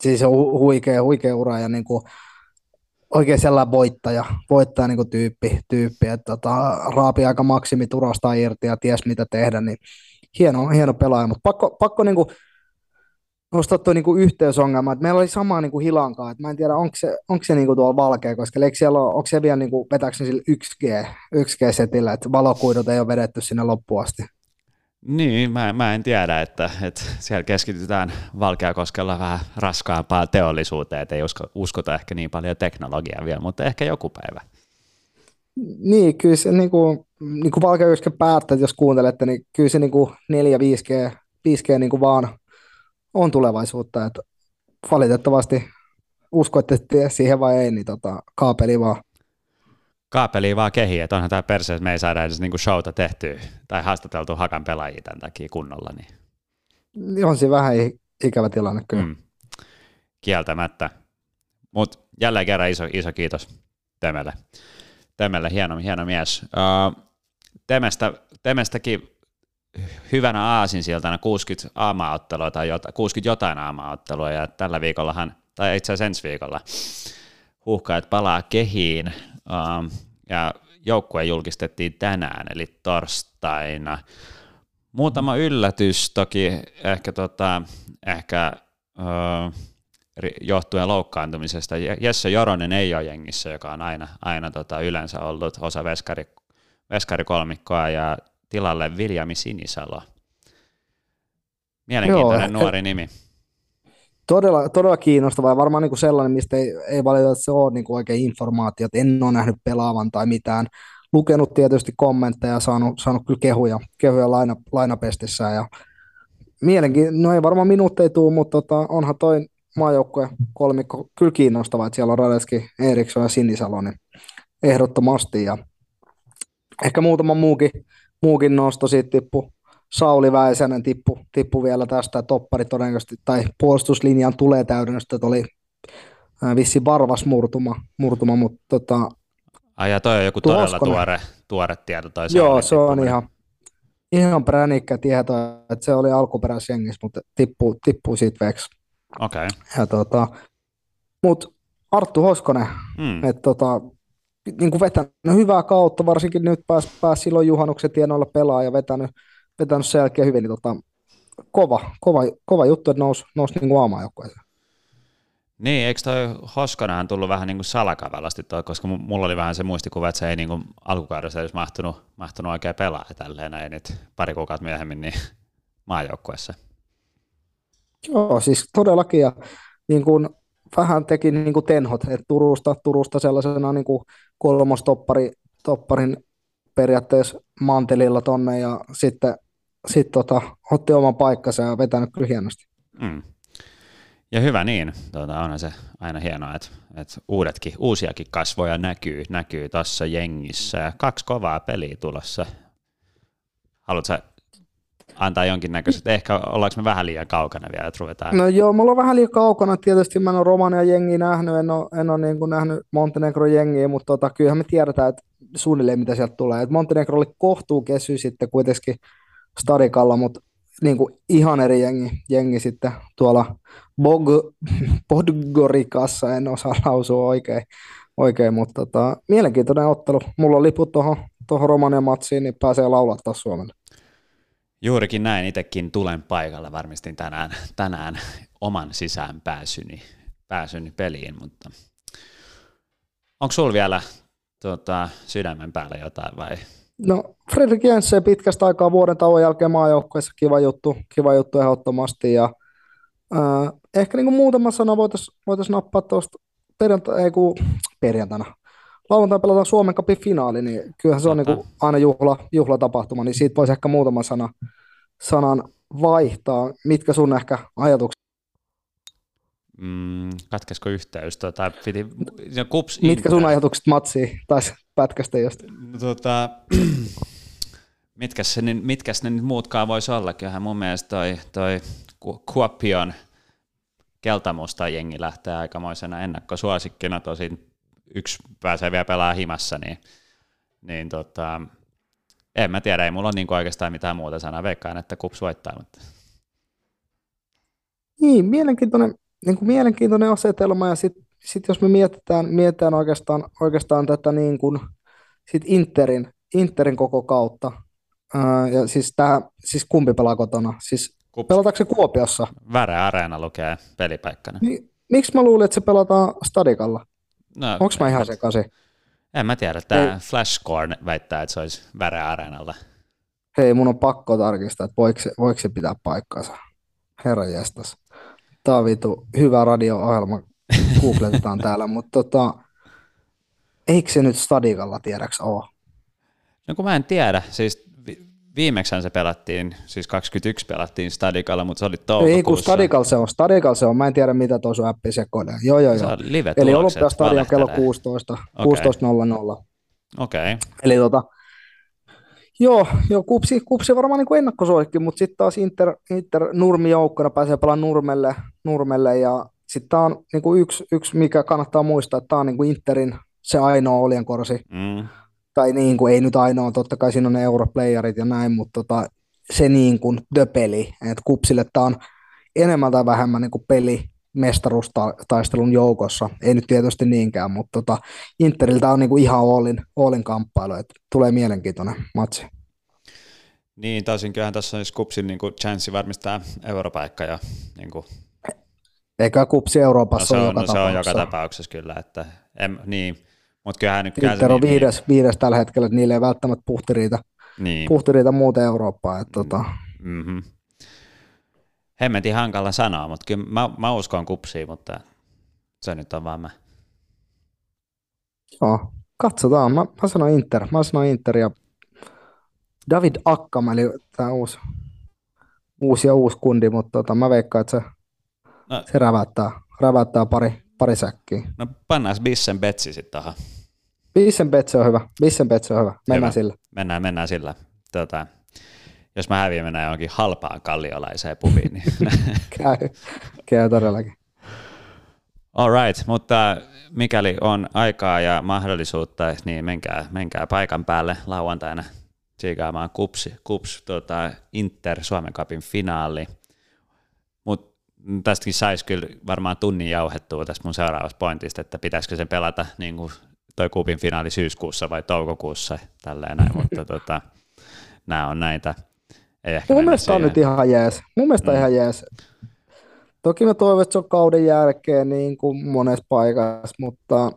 Siis on huikea, huikea ura ja niin kuin, oikein sellainen voittaja, voittaja niin kuin tyyppi, tyyppi että tota, raapi aika maksimi turasta irti ja ties mitä tehdä, niin hieno, hieno pelaaja, mutta pakko, pakko niin kuin nostaa tuo niin yhteysongelma, että meillä oli sama niin kuin Hilankaa, että mä en tiedä, onko se, onko se niin kuin tuolla valkea, koska eikö siellä ole, onko se vielä niin kuin, vetääkö sillä 1G, 1G-setillä, että valokuidut ei ole vedetty sinne loppuun asti? Niin, mä, mä en tiedä, että, että siellä keskitytään Valkeakoskella vähän raskaampaa teollisuuteen, että ei usko, uskota ehkä niin paljon teknologiaa vielä, mutta ehkä joku päivä. Niin, kyllä se niin kuin, niin kuin Valkeakosken päättää, jos kuuntelette, niin kyllä se niin kuin 4-5G 5G niin kuin vaan on tulevaisuutta, että valitettavasti uskoitte siihen vai ei, niin tota, kaapeli vaan kaapeliin vaan kehiin, että onhan tämä perse, että me ei saada edes niinku showta tehtyä tai haastateltu Hakan pelaajia tämän takia kunnolla. Niin. On se vähän ikävä tilanne kyllä. Mm. Kieltämättä. Mutta jälleen kerran iso, iso kiitos Temelle. Temelle, hieno, hieno mies. Uh, Temestä, Temestäkin hyvänä aasinsiltana 60 aamaottelua tai jota, 60 jotain aamaottelua ja tällä viikollahan, tai itse asiassa ensi viikolla, huuhkajat palaa kehiin ja joukkue julkistettiin tänään, eli torstaina. Muutama yllätys toki ehkä, tota, ehkä johtuen loukkaantumisesta. Jesse Joronen ei ole jengissä, joka on aina, aina tota, yleensä ollut osa veskari, veskarikolmikkoa, ja tilalle Viljami Sinisalo. Mielenkiintoinen Joo, nuori nimi. Todella, todella kiinnostava ja varmaan niin kuin sellainen, mistä ei, ei valitettavasti ole niin kuin oikein informaatiot. En ole nähnyt pelaavan tai mitään. Lukenut tietysti kommentteja ja saanut, saanut kyllä kehuja, kehuja laina, lainapestissä. Ja mielenkiin, no ei varmaan minuutteja tule, mutta tota, onhan toi maajoukkue kolmikko kyllä kiinnostava, että siellä on Radeski, Eriksson ja Sinisalo, niin ehdottomasti. Ja ehkä muutama muukin, muukin nosto siitä tippu. Sauli Väisänen tippu, tippu vielä tästä, toppari todennäköisesti, tai puolustuslinjan tulee täydennystä, että oli vissi varvas murtuma, murtuma mutta tota, Ai ja toi on joku todella tuore, tuore tieto. Toi Joo, se on ihan, ihan pränikkä tieto, että se oli alkuperäisjengissä, mutta tippuu, tippuu siitä veksi. Okei. Okay. Ja tota, mut Arttu Hoskonen, mm. että tota, niin kuin vetänyt hyvää kautta, varsinkin nyt pääsi pääs silloin juhannuksen tienoilla pelaa ja vetänyt, vetänyt sen jälkeen hyvin, niin tota, kova, kova, kova juttu, että nousi, nousi niin aamajoukkueeseen. Niin, eikö toi Hoskonenhan tullut vähän niin kuin salakavallasti toi, koska mulla oli vähän se muistikuva, että se ei niin kuin alkukaudessa edes mahtunut, mahtunut oikein pelaa tälleen näin nyt pari kuukautta myöhemmin niin (laughs) maajoukkueessa. Joo, siis todellakin ja niin kuin vähän teki niin kuin tenhot, että Turusta, Turusta sellaisena niin kuin kolmostoppari, topparin periaatteessa mantelilla tonne ja sitten sit tota, otti oman paikkansa ja vetänyt kyllä hienosti. Mm. Ja hyvä niin, tuota, onhan se aina hienoa, että, että uudetkin, uusiakin kasvoja näkyy, näkyy tuossa jengissä ja kaksi kovaa peliä tulossa. Haluatko antaa jonkinnäköiset, ehkä ollaanko me vähän liian kaukana vielä, että ruvetaan. No joo, mulla on vähän liian kaukana, tietysti mä en ole Romania jengiä nähnyt, en ole, en ole niin kuin nähnyt Montenegro jengiä, mutta tota, kyllähän me tiedetään, että suunnilleen mitä sieltä tulee. Et Montenegro oli kohtuu kesy sitten kuitenkin Stadikalla, mutta niin kuin ihan eri jengi, jengi sitten tuolla Bog, Podgorikassa, en osaa (laughs) lausua oikein, oikein mutta tota, mielenkiintoinen ottelu. Mulla on liput tuohon Romanian matsiin, niin pääsee laulaa taas Suomelle. Juurikin näin, itsekin tulen paikalle, varmistin tänään, tänään oman sisään pääsyni, pääsyni peliin, mutta onko sulla vielä tuota, sydämen päällä jotain vai? No Fredrik Jensen pitkästä aikaa vuoden tauon jälkeen maajoukkueessa kiva juttu, kiva juttu ehdottomasti ja äh, ehkä niin kuin muutama sana voitaisiin voitais nappaa tuosta perjantaina, ei kun perjantaina, lauantaina pelataan Suomen Cupin finaali, niin kyllähän se on niin aina juhla, juhlatapahtuma, niin siitä voisi ehkä muutama sana, sanan vaihtaa. Mitkä sun ehkä ajatukset? Mm, katkesko yhteys? Tota, piti, kups Mitkä sun ajatukset matsiin tai pätkästä just? No, (clears throat) tota, mitkä, se, mitkä ne nyt muutkaan voisi olla? Kyllähän mun mielestä toi, toi Kuopion keltamusta jengi lähtee aikamoisena ennakkosuosikkina, tosin yksi pääsee vielä pelaa himassa, niin, niin tota, en mä tiedä, ei mulla ole niin oikeastaan mitään muuta sanaa. Veikkaan, että kups voittaa. Mutta... Niin, mielenkiintoinen, niin kuin mielenkiintoinen asetelma ja sitten sit jos me mietitään, mietitään oikeastaan, oikeastaan tätä niin kuin, sit Interin, Interin koko kautta, ää, ja siis, tää, siis kumpi pelaa kotona, siis Kups. pelataanko se Kuopiossa? Väre Areena lukee pelipaikkana. Niin, miksi mä luulin, että se pelataan Stadikalla? No, Onko mä ihan sekaisin? En mä tiedä. Tämä Flashcore väittää, että se olisi Väre Areenalla. Hei, mun on pakko tarkistaa, että voiko se, voiko se pitää paikkansa. Herra jestas. Tämä on vitu hyvä radio-ohjelma. Googletetaan täällä, mutta tota, eikö se nyt Stadikalla tiedäks ole? No kun mä en tiedä, siis Viimeksi se pelattiin, siis 21 pelattiin Stadikalla, mutta se oli toukokuussa. Ei kun Stadikalla se on, Stadikalla se on, mä en tiedä mitä tuo sun appi sekoilee. Joo, joo, joo. Eli Olympiastadion kello 16, okay. 16.00. Okei. Okay. Eli tota, Joo, joo kupsi, kupsi varmaan niin ennakkosuosikki, mutta sitten taas Inter, Inter nurmijoukkona pääsee pelaamaan nurmelle, nurmelle ja sitten tämä on niin kuin yksi, yksi, mikä kannattaa muistaa, että tämä on niin kuin Interin se ainoa oljenkorsi. Mm tai niin kuin, ei nyt ainoa, totta kai siinä on ne europlayerit ja näin, mutta tota, se niin kuin the peli, että kupsille tämä on enemmän tai vähemmän niin kuin peli, mestaruustaistelun joukossa. Ei nyt tietysti niinkään, mutta tota, Interiltä on niinku ihan Oolin, Oolin kamppailu, että tulee mielenkiintoinen matsi. Niin, taisin kyllähän tässä on Kupsin niin chanssi varmistaa europaikka ja niin kuin... Eikä Kupsi Euroopassa no, se on, joka no, se on joka tapauksessa kyllä, että em, niin, mutta kyllähän nyt Inter on niin, viides, niin, viides tällä hetkellä, että niille ei välttämättä puhti riitä, niin. puhti riitä muuten Eurooppaa. Että, tota... mm-hmm. Hemmetin hankala sanoa, mutta kyllä mä, mä uskon kupsiin, mutta se nyt on vaan mä. Joo, katsotaan. Mä, mä sanon Inter. Mä sanon Inter ja David Akkam, eli tämä uusi, uusi ja uusi kundi, mutta tota, mä veikkaan, että se, no. se rävättää, rävättää pari, pari säkkiä. No pannaan Bissen Betsi sitten tähän. Bissen Betsi on hyvä. Bissen Betsi on hyvä. Mennään hyvä. sillä. Mennään, mennään sillä. Tota, jos mä häviän mennään johonkin halpaan kalliolaiseen pubiin. Niin... (laughs) käy, käy todellakin. All right, mutta mikäli on aikaa ja mahdollisuutta, niin menkää, menkää paikan päälle lauantaina tsiikaamaan Kups, Kups tota Inter Suomen Cupin finaali. Mutta tästäkin saisi kyllä varmaan tunnin jauhettua tästä mun seuraavasta pointista, että pitäisikö sen pelata niin kuin toi Kupin finaali syyskuussa vai toukokuussa, tälleen näin, mutta (laughs) tota, nämä on näitä. Ei ehkä mun mielestä on nyt ihan jees. Mun mielestä mm. ihan jees. Toki mä toivon, että se on kauden jälkeen niin kuin monessa paikassa, mutta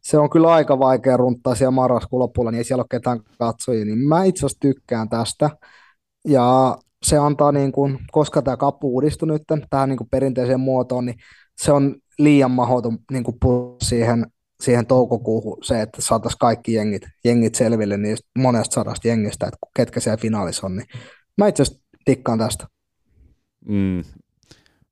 se on kyllä aika vaikea runttaa siellä marraskuun lopulla, niin ei siellä ole ketään katsojia, niin mä itse asiassa tykkään tästä. Ja se antaa, niin kuin, koska tämä kappu uudistui nyt tähän niin kuin perinteiseen muotoon, niin se on liian mahdoton niin kuin siihen, siihen toukokuuhun se, että saataisiin kaikki jengit, jengit selville niistä monesta sadasta jengistä, että ketkä siellä finaalissa on. Niin mä itse asiassa tikkaan tästä. Mm,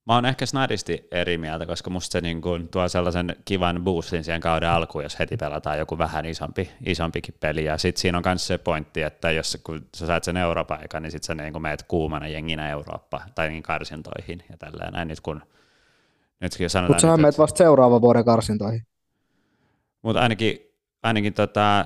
Mä oon ehkä snadisti eri mieltä, koska musta se niin kuin tuo sellaisen kivan boostin siihen kauden alkuun, jos heti pelataan joku vähän isompi, isompikin peli. Ja sitten siinä on myös se pointti, että jos kun sä saat sen Euroopan niin sitten sä niin meet kuumana jenginä Eurooppa tai niin karsintoihin ja tälleen näin. Nyt kun, nytkin sanotaan... Mutta sä meet vasta seuraavan vuoden karsintoihin. Mutta ainakin, ainakin tota,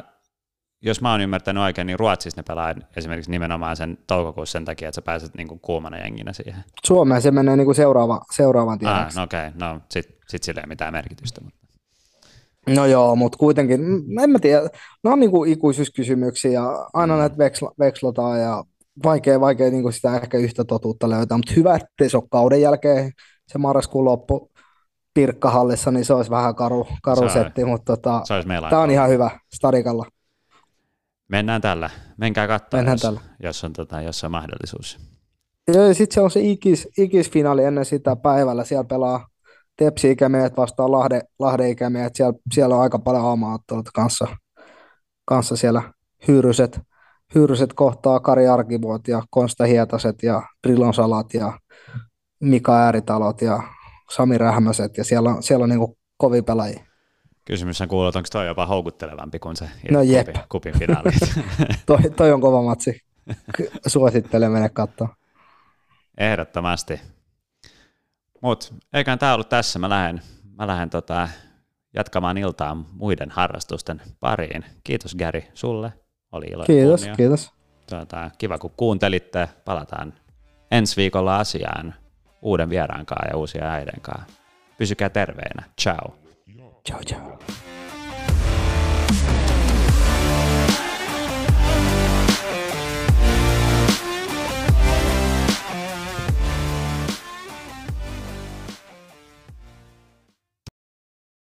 jos mä oon ymmärtänyt oikein, niin Ruotsissa ne pelaa esimerkiksi nimenomaan sen toukokuussa sen takia, että sä pääset niinku kuumana jenginä siihen. Suomeen se menee niinku seuraava, seuraavan tiedoksi. Ah, no okei, okay. no sit, sit sillä ei mitään merkitystä. Mutta. No joo, mutta kuitenkin, en mä tiedä, ne on niinku ikuisuuskysymyksiä ja aina mm. näitä veksla, vekslotaan ja vaikea, vaikea niinku sitä ehkä yhtä totuutta löytää, mutta hyvä, ettei se ole kauden jälkeen se marraskuun loppu Pirkkahallissa, niin se olisi vähän karu, karu se setti, mutta tota, tämä on ihan hyvä stadikalla. Mennään tällä. Menkää katsomaan, jos, tällä. jos, on, tota, jos on mahdollisuus. Joo, sitten se on se ikis, ikisfinaali ennen sitä päivällä. Siellä pelaa Tepsi-ikämiehet vastaan Lahde, Lahde-ikämiehet. Siellä, siellä on aika paljon aamaottelut kanssa, kanssa siellä hyyryset, hyyryset kohtaa Kari Arkivuot ja Konsta Hietaset ja Drillon Salat ja Mika Ääritalot ja Sami Rähmäset ja siellä on, siellä on niin kovin pelaajia. Kysymys on kuullut, onko toi jopa houkuttelevampi kuin se no jep. kupin, kupin finaali. (laughs) toi, toi, on kova matsi. Suosittelen mennä katsoa. Ehdottomasti. Mutta eiköhän tämä ollut tässä. Mä lähden, mä lähden tota, jatkamaan iltaa muiden harrastusten pariin. Kiitos Gary sulle. Oli ilo Kiitos, kiitos. Tota, kiva kun kuuntelitte. Palataan ensi viikolla asiaan uuden vieraankaan ja uusia äiden kanssa. Pysykää terveinä. Ciao. Ciao, ciao.